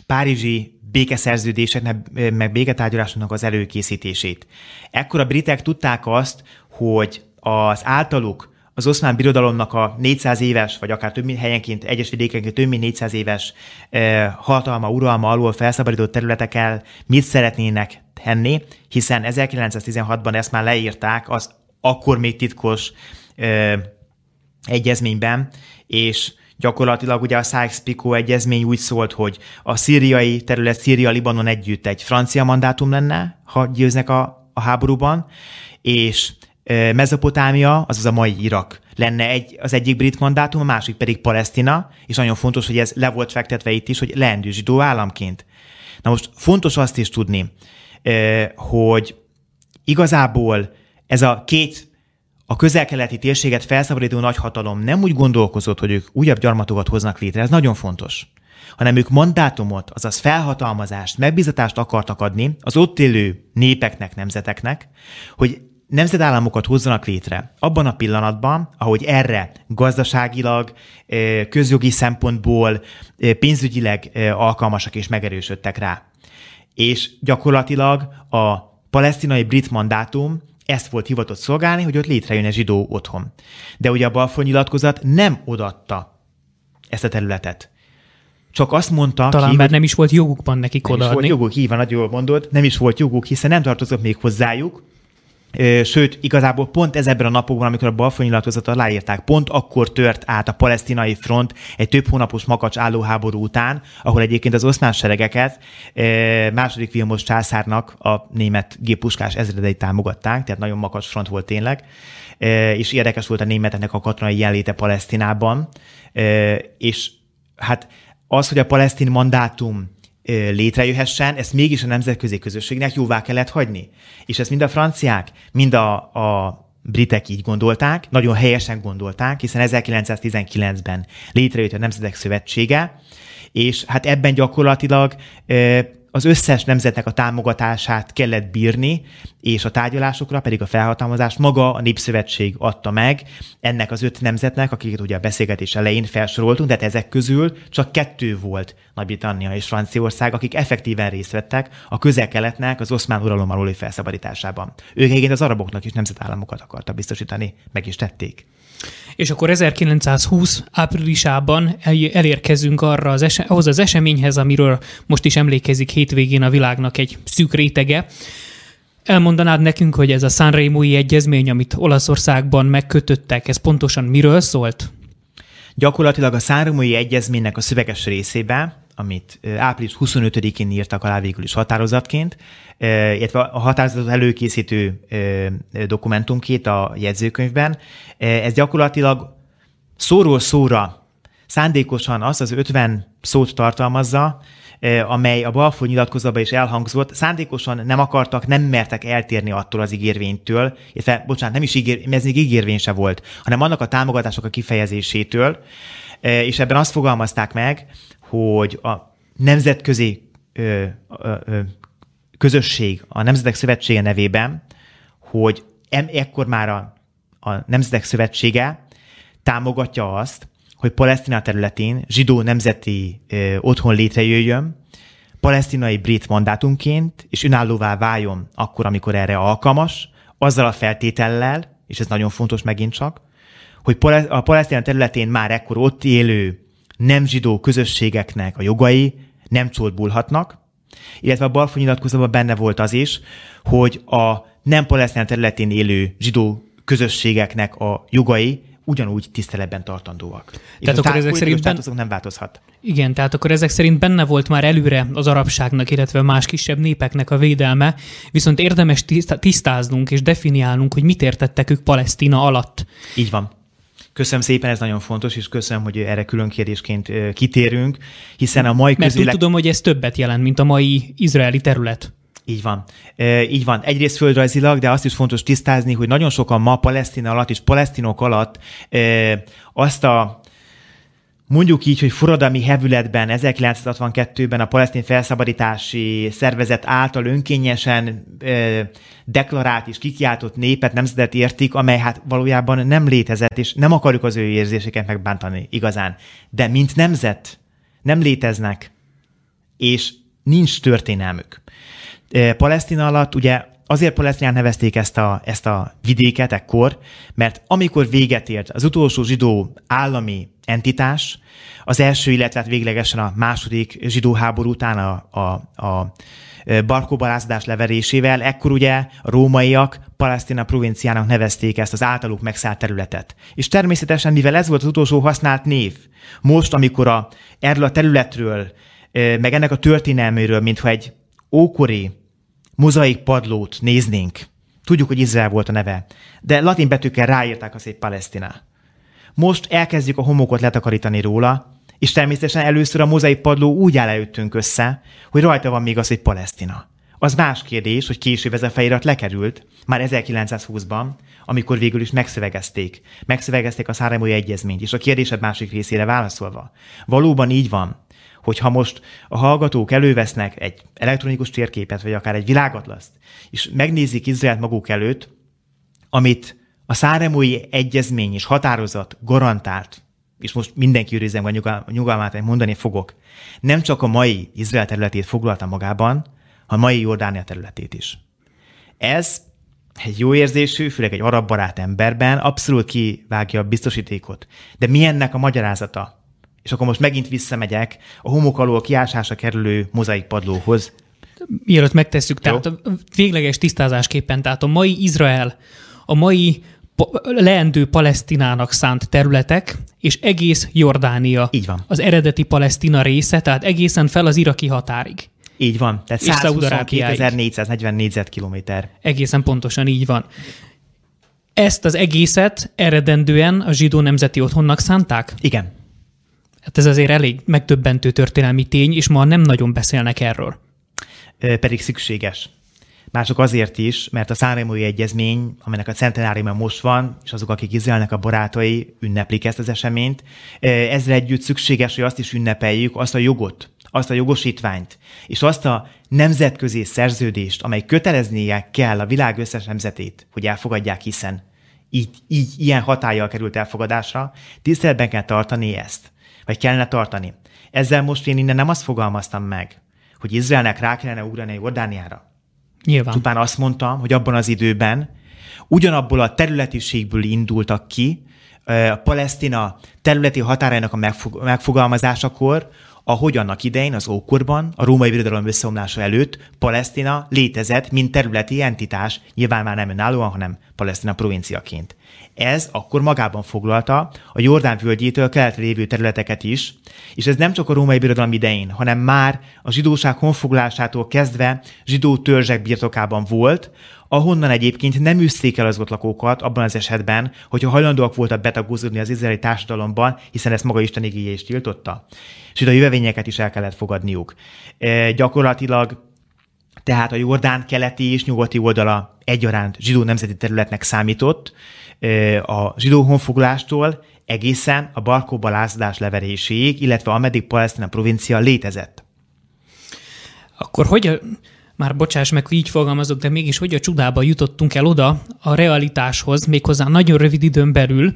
párizsi békeszerződéseknek, meg béketárgyalásoknak az előkészítését. Ekkor a britek tudták azt, hogy az általuk az oszmán birodalomnak a 400 éves, vagy akár több mint helyenként, egyes vidékenként több mint 400 éves e, hatalma, uralma alól felszabadított területekkel mit szeretnének tenni, hiszen 1916-ban ezt már leírták az akkor még titkos e, egyezményben, és Gyakorlatilag ugye a Sykes-Picot egyezmény úgy szólt, hogy a szíriai terület Szíria-Libanon együtt egy francia mandátum lenne, ha győznek a, a háborúban, és Mezopotámia, azaz a mai Irak lenne egy, az egyik brit mandátum, a másik pedig Palesztina, és nagyon fontos, hogy ez le volt fektetve itt is, hogy leendő zsidó államként. Na most fontos azt is tudni, hogy igazából ez a két a közel-keleti térséget felszabadító nagyhatalom nem úgy gondolkozott, hogy ők újabb gyarmatokat hoznak létre, ez nagyon fontos, hanem ők mandátumot, azaz felhatalmazást, megbizatást akartak adni az ott élő népeknek, nemzeteknek, hogy nemzetállamokat hozzanak létre. Abban a pillanatban, ahogy erre gazdaságilag, közjogi szempontból, pénzügyileg alkalmasak és megerősödtek rá. És gyakorlatilag a palesztinai brit mandátum ezt volt hivatott szolgálni, hogy ott létrejön egy zsidó otthon. De ugye a Balfour nyilatkozat nem odatta ezt a területet. Csak azt mondta Talán ki, mert nem is volt jogukban nekik nem odaadni. Nem is volt joguk, van, nagyon jól mondod, nem is volt joguk, hiszen nem tartozott még hozzájuk, Sőt, igazából pont ez ebben a napokban, amikor a Balfour nyilatkozatot aláírták, pont akkor tört át a palesztinai front egy több hónapos makacs állóháború után, ahol egyébként az oszmán seregeket második Vilmos császárnak a német géppuskás ezredei támogatták, tehát nagyon makacs front volt tényleg, és érdekes volt a németeknek a katonai jelenléte Palesztinában, és hát az, hogy a palesztin mandátum létrejöhessen, ezt mégis a nemzetközi közösségnek jóvá kellett hagyni. És ezt mind a franciák, mind a, a britek így gondolták, nagyon helyesen gondolták, hiszen 1919-ben létrejött a Nemzetek Szövetsége, és hát ebben gyakorlatilag az összes nemzetnek a támogatását kellett bírni, és a tárgyalásokra pedig a felhatalmazást maga a Népszövetség adta meg ennek az öt nemzetnek, akiket ugye a beszélgetés elején felsoroltunk, de hát ezek közül csak kettő volt Nagy-Britannia és Franciaország, akik effektíven részt vettek a közel-keletnek az oszmán uralom aluli felszabadításában. Ők egyébként az araboknak is nemzetállamokat akartak biztosítani, meg is tették. És akkor 1920 áprilisában elérkezünk arra az ese- ahhoz az eseményhez, amiről most is emlékezik hétvégén a világnak egy szűk rétege. Elmondanád nekünk, hogy ez a Sanremo-i egyezmény, amit Olaszországban megkötöttek, ez pontosan miről szólt? Gyakorlatilag a Sanremo-i egyezménynek a szöveges részében amit április 25-én írtak alá végül is határozatként, illetve a határozatot előkészítő dokumentumként a jegyzőkönyvben. Ez gyakorlatilag szóról szóra szándékosan azt az 50 szót tartalmazza, amely a Balfour nyilatkozatban is elhangzott, szándékosan nem akartak, nem mertek eltérni attól az ígérvénytől, illetve, bocsánat, nem is ígér, ez még ígérvény se volt, hanem annak a támogatások a kifejezésétől, és ebben azt fogalmazták meg, hogy a nemzetközi ö, ö, ö, közösség, a Nemzetek Szövetsége nevében, hogy em, ekkor már a, a Nemzetek Szövetsége támogatja azt, hogy Palesztina területén zsidó nemzeti ö, otthon létrejöjjön, palesztinai brit mandátumként, és önállóvá váljon akkor, amikor erre alkalmas, azzal a feltétellel, és ez nagyon fontos megint csak, hogy a palesztina területén már ekkor ott élő nem zsidó közösségeknek a jogai nem csorbulhatnak, illetve a Balfour nyilatkozatban benne volt az is, hogy a nem palesztin területén élő zsidó közösségeknek a jogai ugyanúgy tiszteletben tartandóak. Tehát akkor ezek szerint ben... nem változhat. Igen, tehát akkor ezek szerint benne volt már előre az arabságnak, illetve más kisebb népeknek a védelme, viszont érdemes tisztáznunk és definiálnunk, hogy mit értettek ők Palesztina alatt. Így van. Köszönöm szépen, ez nagyon fontos, és köszönöm, hogy erre külön kérdésként kitérünk, hiszen a mai Mert közélet... tudom, hogy ez többet jelent, mint a mai izraeli terület. Így van. E, így van. Egyrészt földrajzilag, de azt is fontos tisztázni, hogy nagyon sokan ma Palesztina alatt és palesztinok alatt e, azt a mondjuk így, hogy forradalmi hevületben 1962-ben a palesztin felszabadítási szervezet által önkényesen ö, deklarált és kikiáltott népet, nemzetet értik, amely hát valójában nem létezett, és nem akarjuk az ő érzéseket megbántani igazán. De mint nemzet nem léteznek, és nincs történelmük. Palesztina alatt ugye azért Palesztinán nevezték ezt a, ezt a vidéket ekkor, mert amikor véget ért az utolsó zsidó állami entitás, az első, illetve hát véglegesen a második zsidó háború után a, a, a barkóbalázadás leverésével, ekkor ugye a rómaiak Palesztina provinciának nevezték ezt az általuk megszállt területet. És természetesen, mivel ez volt az utolsó használt név, most, amikor a, erről a területről, meg ennek a történelméről, mintha egy ókori mozaik padlót néznénk, tudjuk, hogy Izrael volt a neve, de latin betűkkel ráírták a szép Palesztina. Most elkezdjük a homokot letakarítani róla, és természetesen először a mozaik padló úgy áll előttünk össze, hogy rajta van még az, hogy Palesztina. Az más kérdés, hogy később ez a felirat lekerült, már 1920-ban, amikor végül is megszövegezték. Megszövegezték a Száramói Egyezményt, és a kérdésed másik részére válaszolva. Valóban így van, hogy ha most a hallgatók elővesznek egy elektronikus térképet, vagy akár egy világatlaszt, és megnézik Izraelt maguk előtt, amit a Száremói Egyezmény és határozat garantált, és most mindenki őrizem a nyugalmát, mondani fogok, nem csak a mai Izrael területét foglalta magában, hanem a mai Jordánia területét is. Ez egy jó érzésű, főleg egy arab barát emberben abszolút kivágja a biztosítékot. De mi ennek a magyarázata? és akkor most megint visszamegyek a homok alól kiásása kerülő mozaikpadlóhoz. Mielőtt megtesszük, Jó? tehát végleges tisztázásképpen, tehát a mai Izrael, a mai leendő Palesztinának szánt területek, és egész Jordánia. Így van. Az eredeti Palesztina része, tehát egészen fel az iraki határig. Így van, tehát 122.440 négyzetkilométer. Egészen pontosan így van. Ezt az egészet eredendően a zsidó nemzeti otthonnak szánták? Igen. Hát ez azért elég megdöbbentő történelmi tény, és ma nem nagyon beszélnek erről. Pedig szükséges. Mások azért is, mert a Szánrémói Egyezmény, aminek a centenáriuma most van, és azok, akik Izraelnek a barátai, ünneplik ezt az eseményt, ezzel együtt szükséges, hogy azt is ünnepeljük, azt a jogot, azt a jogosítványt, és azt a nemzetközi szerződést, amely köteleznie kell a világ összes nemzetét, hogy elfogadják, hiszen így, így ilyen hatállyal került elfogadásra, tiszteletben kell tartani ezt, vagy kellene tartani. Ezzel most én innen nem azt fogalmaztam meg, hogy Izraelnek rá kellene ugrani Jordániára. Nyilván. Csupán azt mondtam, hogy abban az időben ugyanabból a területiségből indultak ki, a Palesztina területi határainak a megfogalmazásakor, ahogy annak idején az ókorban, a római birodalom összeomlása előtt Palesztina létezett, mint területi entitás, nyilván már nem önállóan, hanem Palesztina provinciaként. Ez akkor magában foglalta a Jordán völgyétől keletre lévő területeket is, és ez nem csak a római birodalom idején, hanem már a zsidóság honfoglalásától kezdve zsidó törzsek birtokában volt, ahonnan egyébként nem üzték el az ott lakókat abban az esetben, hogyha hajlandóak voltak betagozódni az izraeli társadalomban, hiszen ezt maga Isten igéje is tiltotta. És a jövevényeket is el kellett fogadniuk. E, gyakorlatilag tehát a Jordán keleti és nyugati oldala egyaránt zsidó nemzeti területnek számított, a zsidó honfoglalástól egészen a Barkóba lázadás leveréséig, illetve ameddig Palesztina provincia létezett. Akkor hogy már bocsáss meg, hogy így fogalmazok, de mégis hogy a csodába jutottunk el oda a realitáshoz, méghozzá nagyon rövid időn belül,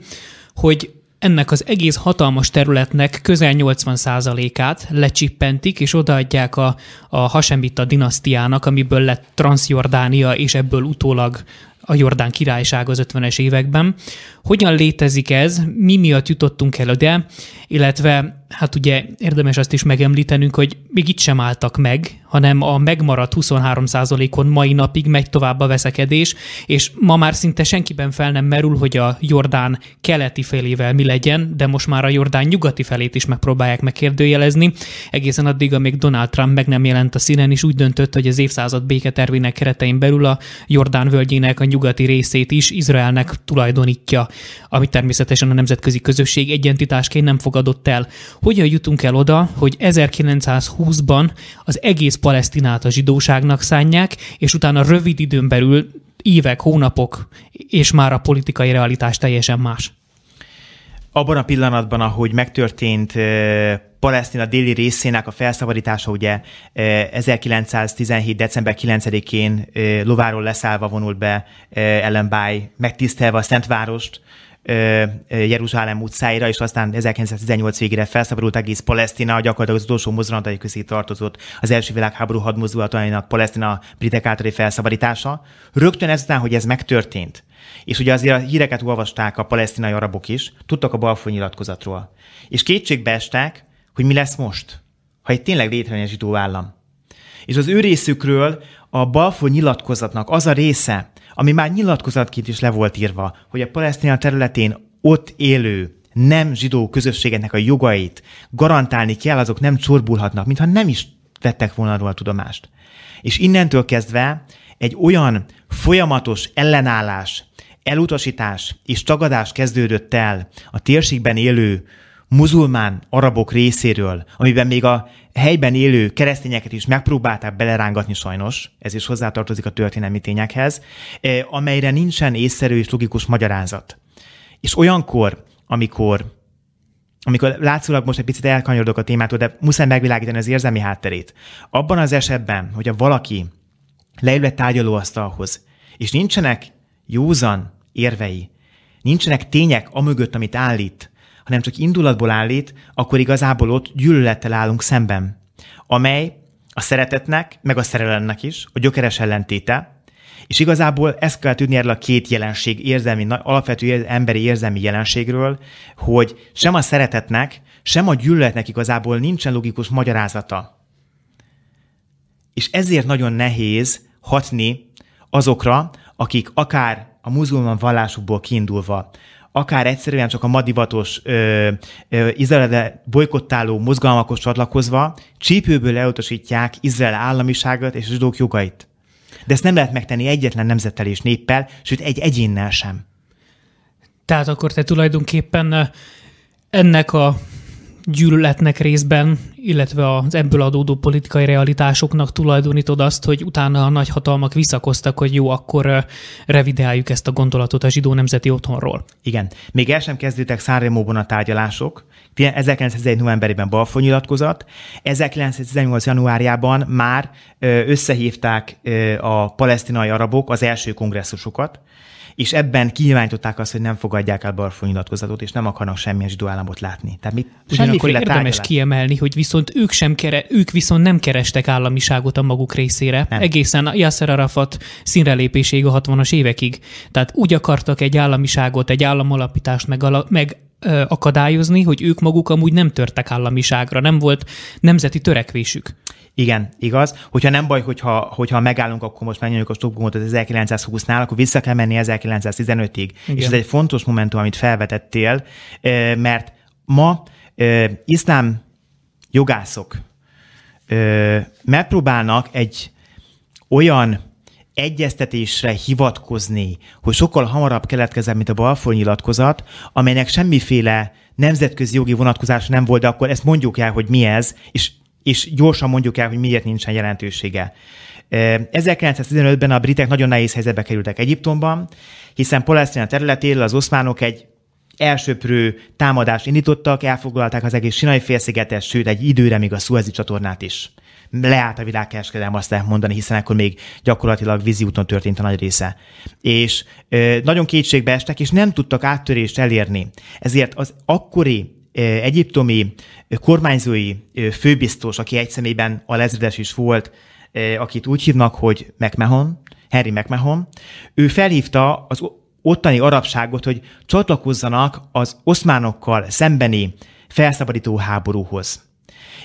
hogy ennek az egész hatalmas területnek közel 80%-át lecsippentik, és odaadják a, a Hasemita dinasztiának, amiből lett Transjordánia, és ebből utólag a Jordán királyság az 50-es években. Hogyan létezik ez, mi miatt jutottunk el oda, illetve hát ugye érdemes azt is megemlítenünk, hogy még itt sem álltak meg, hanem a megmaradt 23%-on mai napig megy tovább a veszekedés, és ma már szinte senkiben fel nem merül, hogy a Jordán keleti felével mi legyen, de most már a Jordán nyugati felét is megpróbálják megkérdőjelezni. Egészen addig, amíg Donald Trump meg nem jelent a színen, és úgy döntött, hogy az évszázad béketervének keretein belül a Jordán völgyének a nyugati részét is Izraelnek tulajdonítja, amit természetesen a nemzetközi közösség egyentitásként nem fogadott el. Hogyan jutunk el oda, hogy 1920-ban az egész Palesztinát a zsidóságnak szánják, és utána rövid időn belül évek, hónapok, és már a politikai realitás teljesen más? Abban a pillanatban, ahogy megtörtént Palesztina déli részének a felszabadítása ugye 1917. december 9-én lováról leszállva vonult be Ellen Bay, megtisztelve a Szentvárost, Jeruzsálem utcáira, és aztán 1918 végére felszabadult egész Palesztina, gyakorlatilag az utolsó mozdulatai közé tartozott az első világháború hadmozdulatainak Palesztina britek általi felszabadítása. Rögtön ezután, hogy ez megtörtént, és ugye azért a híreket olvasták a palesztinai arabok is, tudtak a Balfour nyilatkozatról. És kétségbe estek, hogy mi lesz most, ha itt tényleg létrejön egy zsidó állam. És az ő részükről a Balfour nyilatkozatnak az a része, ami már nyilatkozatként is le volt írva, hogy a palesztina területén ott élő nem zsidó közösségeknek a jogait garantálni kell, azok nem csorbulhatnak, mintha nem is vettek volna róla tudomást. És innentől kezdve egy olyan folyamatos ellenállás, elutasítás és tagadás kezdődött el a térségben élő muzulmán arabok részéről, amiben még a helyben élő keresztényeket is megpróbálták belerángatni sajnos, ez is hozzátartozik a történelmi tényekhez, eh, amelyre nincsen észszerű és logikus magyarázat. És olyankor, amikor amikor látszólag most egy picit elkanyarodok a témától, de muszáj megvilágítani az érzelmi hátterét. Abban az esetben, hogy a valaki leül egy tárgyalóasztalhoz, és nincsenek józan érvei, nincsenek tények amögött, amit állít, hanem csak indulatból állít, akkor igazából ott gyűlölettel állunk szemben, amely a szeretetnek, meg a szerelemnek is a gyökeres ellentéte, és igazából ezt kell tudni erről a két jelenség, érzelmi, alapvető emberi érzelmi jelenségről, hogy sem a szeretetnek, sem a gyűlöletnek igazából nincsen logikus magyarázata. És ezért nagyon nehéz hatni azokra, akik akár a muzulman vallásukból kiindulva, akár egyszerűen csak a madivatos Izrael bolykottáló mozgalmakhoz csatlakozva csípőből elutasítják Izrael államiságot és a zsidók jogait. De ezt nem lehet megtenni egyetlen nemzettel és néppel, sőt egy egyénnel sem. Tehát akkor te tulajdonképpen ennek a gyűlöletnek részben, illetve az ebből adódó politikai realitásoknak tulajdonítod azt, hogy utána a nagyhatalmak visszakoztak, hogy jó, akkor revideáljuk ezt a gondolatot a zsidó nemzeti otthonról. Igen. Még el sem kezdődtek Szárremóban a tárgyalások. 1911. novemberében Balfour nyilatkozat. 1918. januárjában már összehívták a palesztinai arabok az első kongresszusokat, és ebben kinyilvánították azt, hogy nem fogadják el Balfour nyilatkozatot, és nem akarnak semmilyen zsidó államot látni. Tehát mit, Ugyanakkor érdemes tárgyalás. kiemelni, hogy viszont ők, sem kere, ők viszont nem kerestek államiságot a maguk részére. Nem. Egészen Yasser Arafat színrelépéséig a 60-as évekig. Tehát úgy akartak egy államiságot, egy államalapítást meg, meg akadályozni, hogy ők maguk amúgy nem törtek államiságra, nem volt nemzeti törekvésük. Igen, igaz. Hogyha nem baj, hogyha, hogyha megállunk, akkor most megnyomjuk a stopgombot az 1920-nál, akkor vissza kell menni 1915-ig. Igen. És ez egy fontos momentum, amit felvetettél, mert ma iszlám jogászok megpróbálnak egy olyan egyeztetésre hivatkozni, hogy sokkal hamarabb keletkezett, mint a Balfour nyilatkozat, amelynek semmiféle nemzetközi jogi vonatkozása nem volt, de akkor ezt mondjuk el, hogy mi ez, és és gyorsan mondjuk el, hogy miért nincsen jelentősége. 1915-ben a britek nagyon nehéz helyzetbe kerültek Egyiptomban, hiszen Palesztina területéről az oszmánok egy elsőprő támadást indítottak, elfoglalták az egész Sinai félszigetet, sőt egy időre még a Suezi csatornát is. Leállt a világkereskedelem, azt lehet mondani, hiszen akkor még gyakorlatilag vízi úton történt a nagy része. És ö, nagyon kétségbe estek, és nem tudtak áttörést elérni. Ezért az akkori egyiptomi kormányzói főbiztos, aki egy személyben a lezredes is volt, akit úgy hívnak, hogy McMahon, Harry McMahon, ő felhívta az ottani arabságot, hogy csatlakozzanak az oszmánokkal szembeni felszabadító háborúhoz.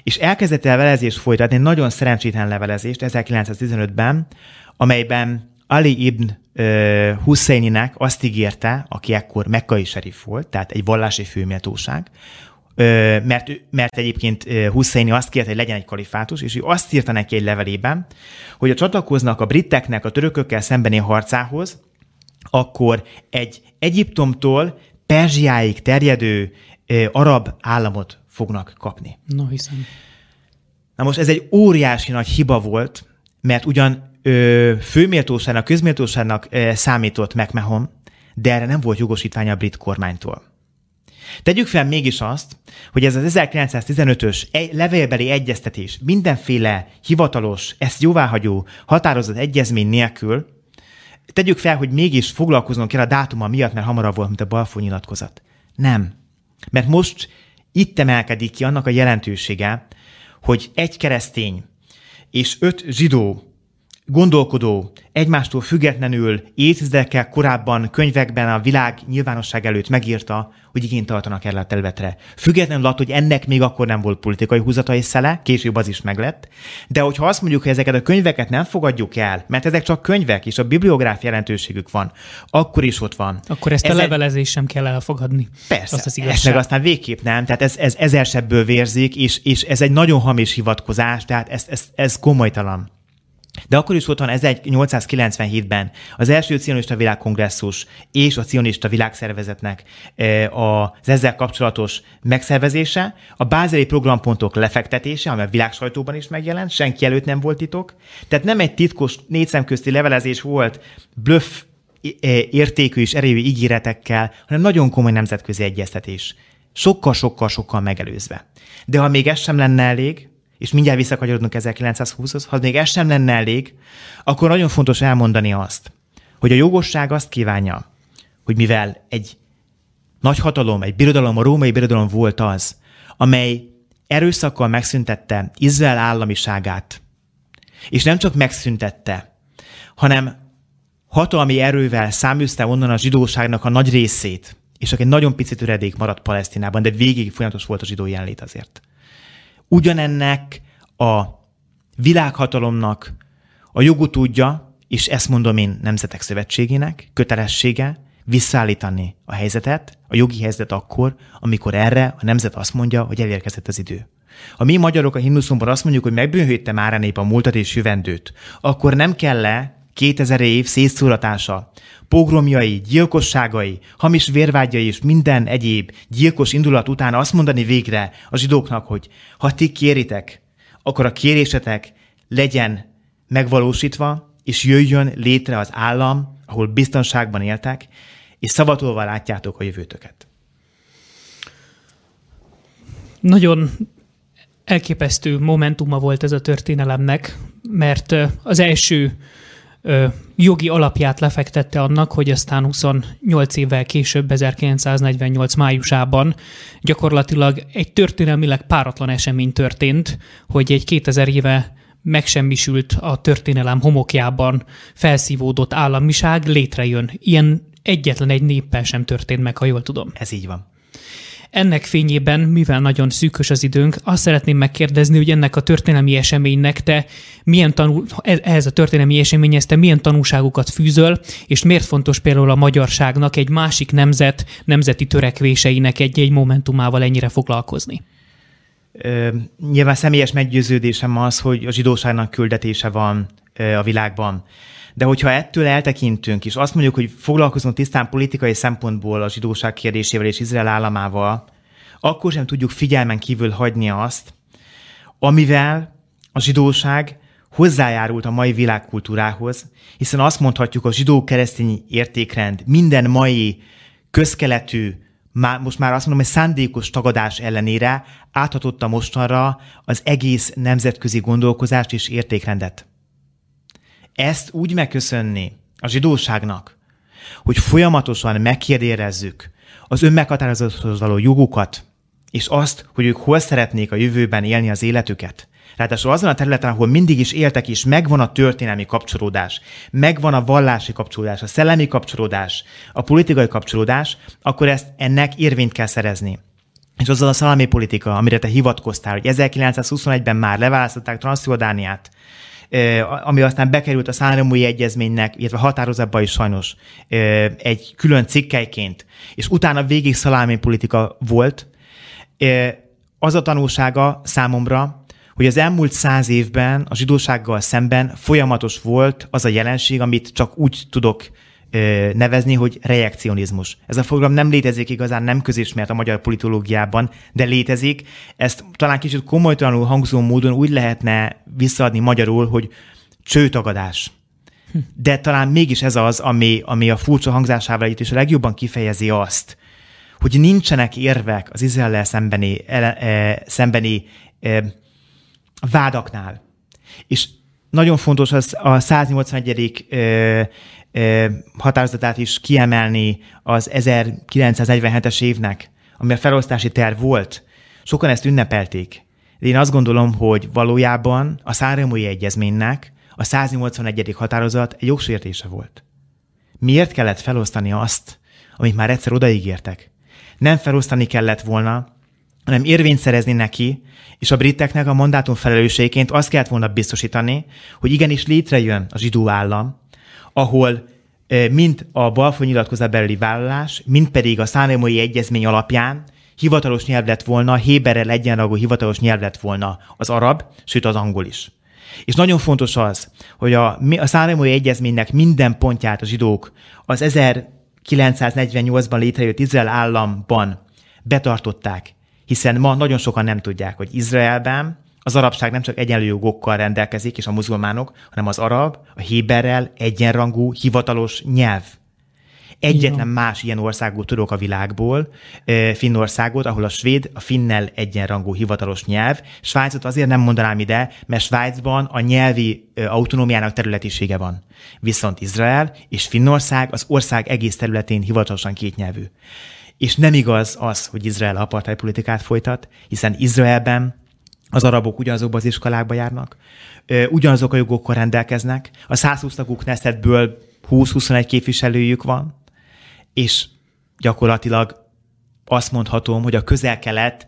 És elkezdett el levelezést folytatni, nagyon szerencsétlen levelezést 1915-ben, amelyben Ali ibn uh, Husseininek azt ígérte, aki ekkor mekkai serif volt, tehát egy vallási főméltóság, mert, mert egyébként Husseini azt kérte, hogy legyen egy kalifátus, és ő azt írta neki egy levelében, hogy a csatlakoznak a briteknek a törökökkel szembeni harcához, akkor egy Egyiptomtól Perzsiáig terjedő arab államot fognak kapni. No, hiszem. Na most ez egy óriási nagy hiba volt, mert ugyan ö, főméltóságnak, közméltóságnak ö, számított McMahon, de erre nem volt jogosítványa a brit kormánytól. Tegyük fel mégis azt, hogy ez az 1915-ös levélbeli egyeztetés mindenféle hivatalos, ezt jóváhagyó határozott egyezmény nélkül, tegyük fel, hogy mégis foglalkoznunk kell a dátuma miatt, mert hamarabb volt, mint a Balfour nyilatkozat. Nem. Mert most itt emelkedik ki annak a jelentősége, hogy egy keresztény és öt zsidó gondolkodó, egymástól függetlenül évtizedekkel korábban könyvekben a világ nyilvánosság előtt megírta, hogy igényt tartanak erre a területre. Függetlenül attól, hogy ennek még akkor nem volt politikai húzata és szele, később az is meglett. De hogyha azt mondjuk, hogy ezeket a könyveket nem fogadjuk el, mert ezek csak könyvek, és a bibliográf jelentőségük van, akkor is ott van. Akkor ezt Ezen... a levelezést sem kell elfogadni. Persze, azt az ezt meg aztán végképp nem, tehát ez, ez ezersebből vérzik, és, és ez egy nagyon hamis hivatkozás, tehát ez, ez, ez komolytalan. De akkor is volt van 1897-ben az első cionista világkongresszus és a cionista világszervezetnek e, az ezzel kapcsolatos megszervezése, a bázeli programpontok lefektetése, ami a világ sajtóban is megjelent, senki előtt nem volt titok. Tehát nem egy titkos négyszemközti levelezés volt bluff e, értékű és erejű ígéretekkel, hanem nagyon komoly nemzetközi egyeztetés. Sokkal-sokkal-sokkal megelőzve. De ha még ez sem lenne elég, és mindjárt visszakanyarodunk 1920-hoz, ha még ez sem lenne elég, akkor nagyon fontos elmondani azt, hogy a jogosság azt kívánja, hogy mivel egy nagy hatalom, egy birodalom, a római birodalom volt az, amely erőszakkal megszüntette Izrael államiságát, és nem csak megszüntette, hanem hatalmi erővel száműzte onnan a zsidóságnak a nagy részét, és egy nagyon picit üredék maradt Palesztinában, de végig folyamatos volt a zsidó jelenlét azért ugyanennek a világhatalomnak a jogutódja, és ezt mondom én Nemzetek Szövetségének, kötelessége visszaállítani a helyzetet, a jogi helyzet akkor, amikor erre a nemzet azt mondja, hogy elérkezett az idő. Ha mi magyarok a himnuszunkban azt mondjuk, hogy megbűnhődte már a nép a múltat és jövendőt, akkor nem kell le 2000 év szétszóratása, pogromjai, gyilkosságai, hamis vérvágyai és minden egyéb gyilkos indulat után azt mondani végre a zsidóknak, hogy ha ti kéritek, akkor a kérésetek legyen megvalósítva, és jöjjön létre az állam, ahol biztonságban éltek, és szavatolva látjátok a jövőtöket. Nagyon elképesztő momentuma volt ez a történelemnek, mert az első jogi alapját lefektette annak, hogy aztán 28 évvel később, 1948 májusában gyakorlatilag egy történelmileg páratlan esemény történt, hogy egy 2000 éve megsemmisült a történelem homokjában felszívódott államiság létrejön. Ilyen egyetlen egy néppel sem történt meg, ha jól tudom. Ez így van. Ennek fényében, mivel nagyon szűkös az időnk, azt szeretném megkérdezni, hogy ennek a történelmi eseménynek te milyen tanul, ehhez a történelmi eseményhez te milyen tanulságokat fűzöl, és miért fontos például a magyarságnak egy másik nemzet nemzeti törekvéseinek egy-egy momentumával ennyire foglalkozni? Ö, nyilván személyes meggyőződésem az, hogy a zsidóságnak küldetése van ö, a világban. De hogyha ettől eltekintünk, és azt mondjuk, hogy foglalkozunk tisztán politikai szempontból a zsidóság kérdésével és Izrael államával, akkor sem tudjuk figyelmen kívül hagyni azt, amivel a zsidóság hozzájárult a mai világkultúrához, hiszen azt mondhatjuk, a zsidó-keresztény értékrend minden mai közkeletű, most már azt mondom, hogy szándékos tagadás ellenére áthatotta mostanra az egész nemzetközi gondolkozást és értékrendet ezt úgy megköszönni a zsidóságnak, hogy folyamatosan megkérdérezzük az önmeghatározathoz való jogukat, és azt, hogy ők hol szeretnék a jövőben élni az életüket. Ráadásul azon a területen, ahol mindig is éltek, és megvan a történelmi kapcsolódás, megvan a vallási kapcsolódás, a szellemi kapcsolódás, a politikai kapcsolódás, akkor ezt ennek érvényt kell szerezni. És azzal a szalami politika, amire te hivatkoztál, hogy 1921-ben már leválasztották Transzjordániát, ami aztán bekerült a Szánremúi Egyezménynek, illetve határozatba is sajnos egy külön cikkelyként, és utána végig szalámi politika volt, az a tanulsága számomra, hogy az elmúlt száz évben a zsidósággal szemben folyamatos volt az a jelenség, amit csak úgy tudok nevezni, hogy reakcionizmus. Ez a fogalom nem létezik igazán, nem közismert a magyar politológiában, de létezik. Ezt talán kicsit komolytalanul hangzó módon úgy lehetne visszaadni magyarul, hogy csőtagadás. De talán mégis ez az, ami, ami a furcsa hangzásával itt is a legjobban kifejezi azt, hogy nincsenek érvek az Izrael szembeni, e, szembeni e, vádaknál. És nagyon fontos az a 181 határozatát is kiemelni az 1947-es évnek, ami a felosztási terv volt. Sokan ezt ünnepelték. De én azt gondolom, hogy valójában a Száremói Egyezménynek a 181. határozat egy jogsértése volt. Miért kellett felosztani azt, amit már egyszer odaígértek? Nem felosztani kellett volna, hanem érvényt szerezni neki, és a briteknek a mandátum felelősségként azt kellett volna biztosítani, hogy igenis létrejön a zsidó állam, ahol mind a Balfour nyilatkozat belüli vállalás, mind pedig a Szánémoi Egyezmény alapján hivatalos nyelv lett volna, Héberrel egyenragú hivatalos nyelv lett volna az arab, sőt az angol is. És nagyon fontos az, hogy a, a Szánémoi Egyezménynek minden pontját a zsidók az 1948-ban létrejött Izrael államban betartották, hiszen ma nagyon sokan nem tudják, hogy Izraelben az arabság nem csak egyenlő jogokkal rendelkezik, és a muzulmánok, hanem az arab, a héberrel egyenrangú, hivatalos nyelv. Egyetlen más ilyen országot tudok a világból, Finnországot, ahol a svéd a finnel egyenrangú hivatalos nyelv. Svájcot azért nem mondanám ide, mert Svájcban a nyelvi autonómiának területisége van. Viszont Izrael és Finnország az ország egész területén hivatalosan kétnyelvű. És nem igaz az, hogy Izrael apartheid politikát folytat, hiszen Izraelben az arabok ugyanazokban az iskolákba járnak, ugyanazok a jogokkal rendelkeznek, a 120 taguk Neszetből 20-21 képviselőjük van, és gyakorlatilag azt mondhatom, hogy a közel-kelet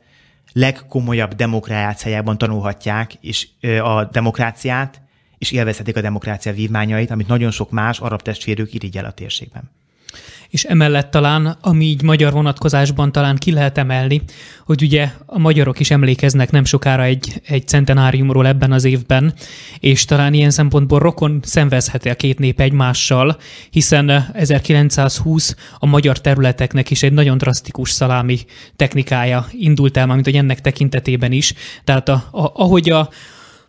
legkomolyabb demokráciájában tanulhatják és a demokráciát, és élvezhetik a demokrácia vívmányait, amit nagyon sok más arab testvérük irigyel a térségben. És emellett talán, ami így magyar vonatkozásban talán ki lehet emelni, hogy ugye a magyarok is emlékeznek nem sokára egy, egy centenáriumról ebben az évben, és talán ilyen szempontból rokon szenvezheti a két nép egymással, hiszen 1920 a magyar területeknek is egy nagyon drasztikus szalámi technikája indult el, mint hogy ennek tekintetében is. Tehát a, a, ahogy a,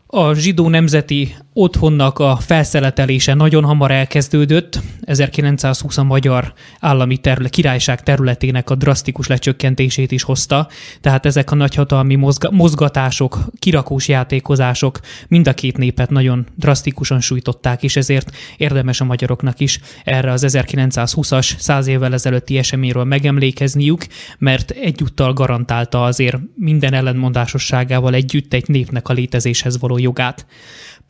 a zsidó nemzeti otthonnak a felszeletelése nagyon hamar elkezdődött. 1920 a magyar állami terület, királyság területének a drasztikus lecsökkentését is hozta, tehát ezek a nagyhatalmi mozga, mozgatások, kirakós játékozások mind a két népet nagyon drasztikusan sújtották, és ezért érdemes a magyaroknak is erre az 1920-as, száz évvel ezelőtti eseményről megemlékezniük, mert egyúttal garantálta azért minden ellenmondásosságával együtt egy népnek a létezéshez való jogát.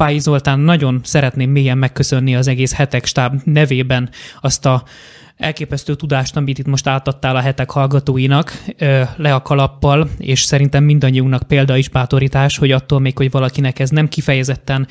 Pályi Zoltán, nagyon szeretném mélyen megköszönni az egész hetek stáb nevében azt a elképesztő tudást, amit itt most átadtál a hetek hallgatóinak le a kalappal, és szerintem mindannyiunknak példa is bátorítás, hogy attól még, hogy valakinek ez nem kifejezetten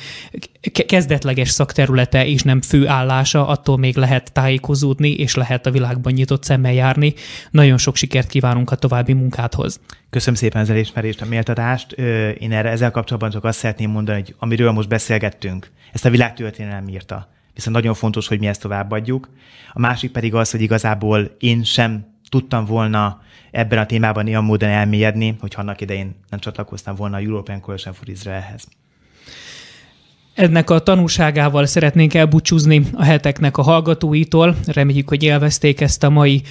kezdetleges szakterülete és nem fő állása, attól még lehet tájékozódni, és lehet a világban nyitott szemmel járni. Nagyon sok sikert kívánunk a további munkádhoz. Köszönöm szépen az elismerést, a méltatást. Én erre ezzel kapcsolatban csak azt szeretném mondani, hogy amiről most beszélgettünk, ezt a világtörténelem írta viszont nagyon fontos, hogy mi ezt továbbadjuk. A másik pedig az, hogy igazából én sem tudtam volna ebben a témában ilyen módon elmélyedni, hogy annak idején nem csatlakoztam volna a European Coalition for Israelhez. Ennek a tanúságával szeretnénk elbúcsúzni a heteknek a hallgatóitól. Reméljük, hogy élvezték ezt a mai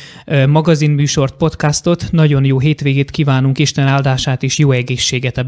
magazinműsort, podcastot. Nagyon jó hétvégét kívánunk, Isten áldását és jó egészséget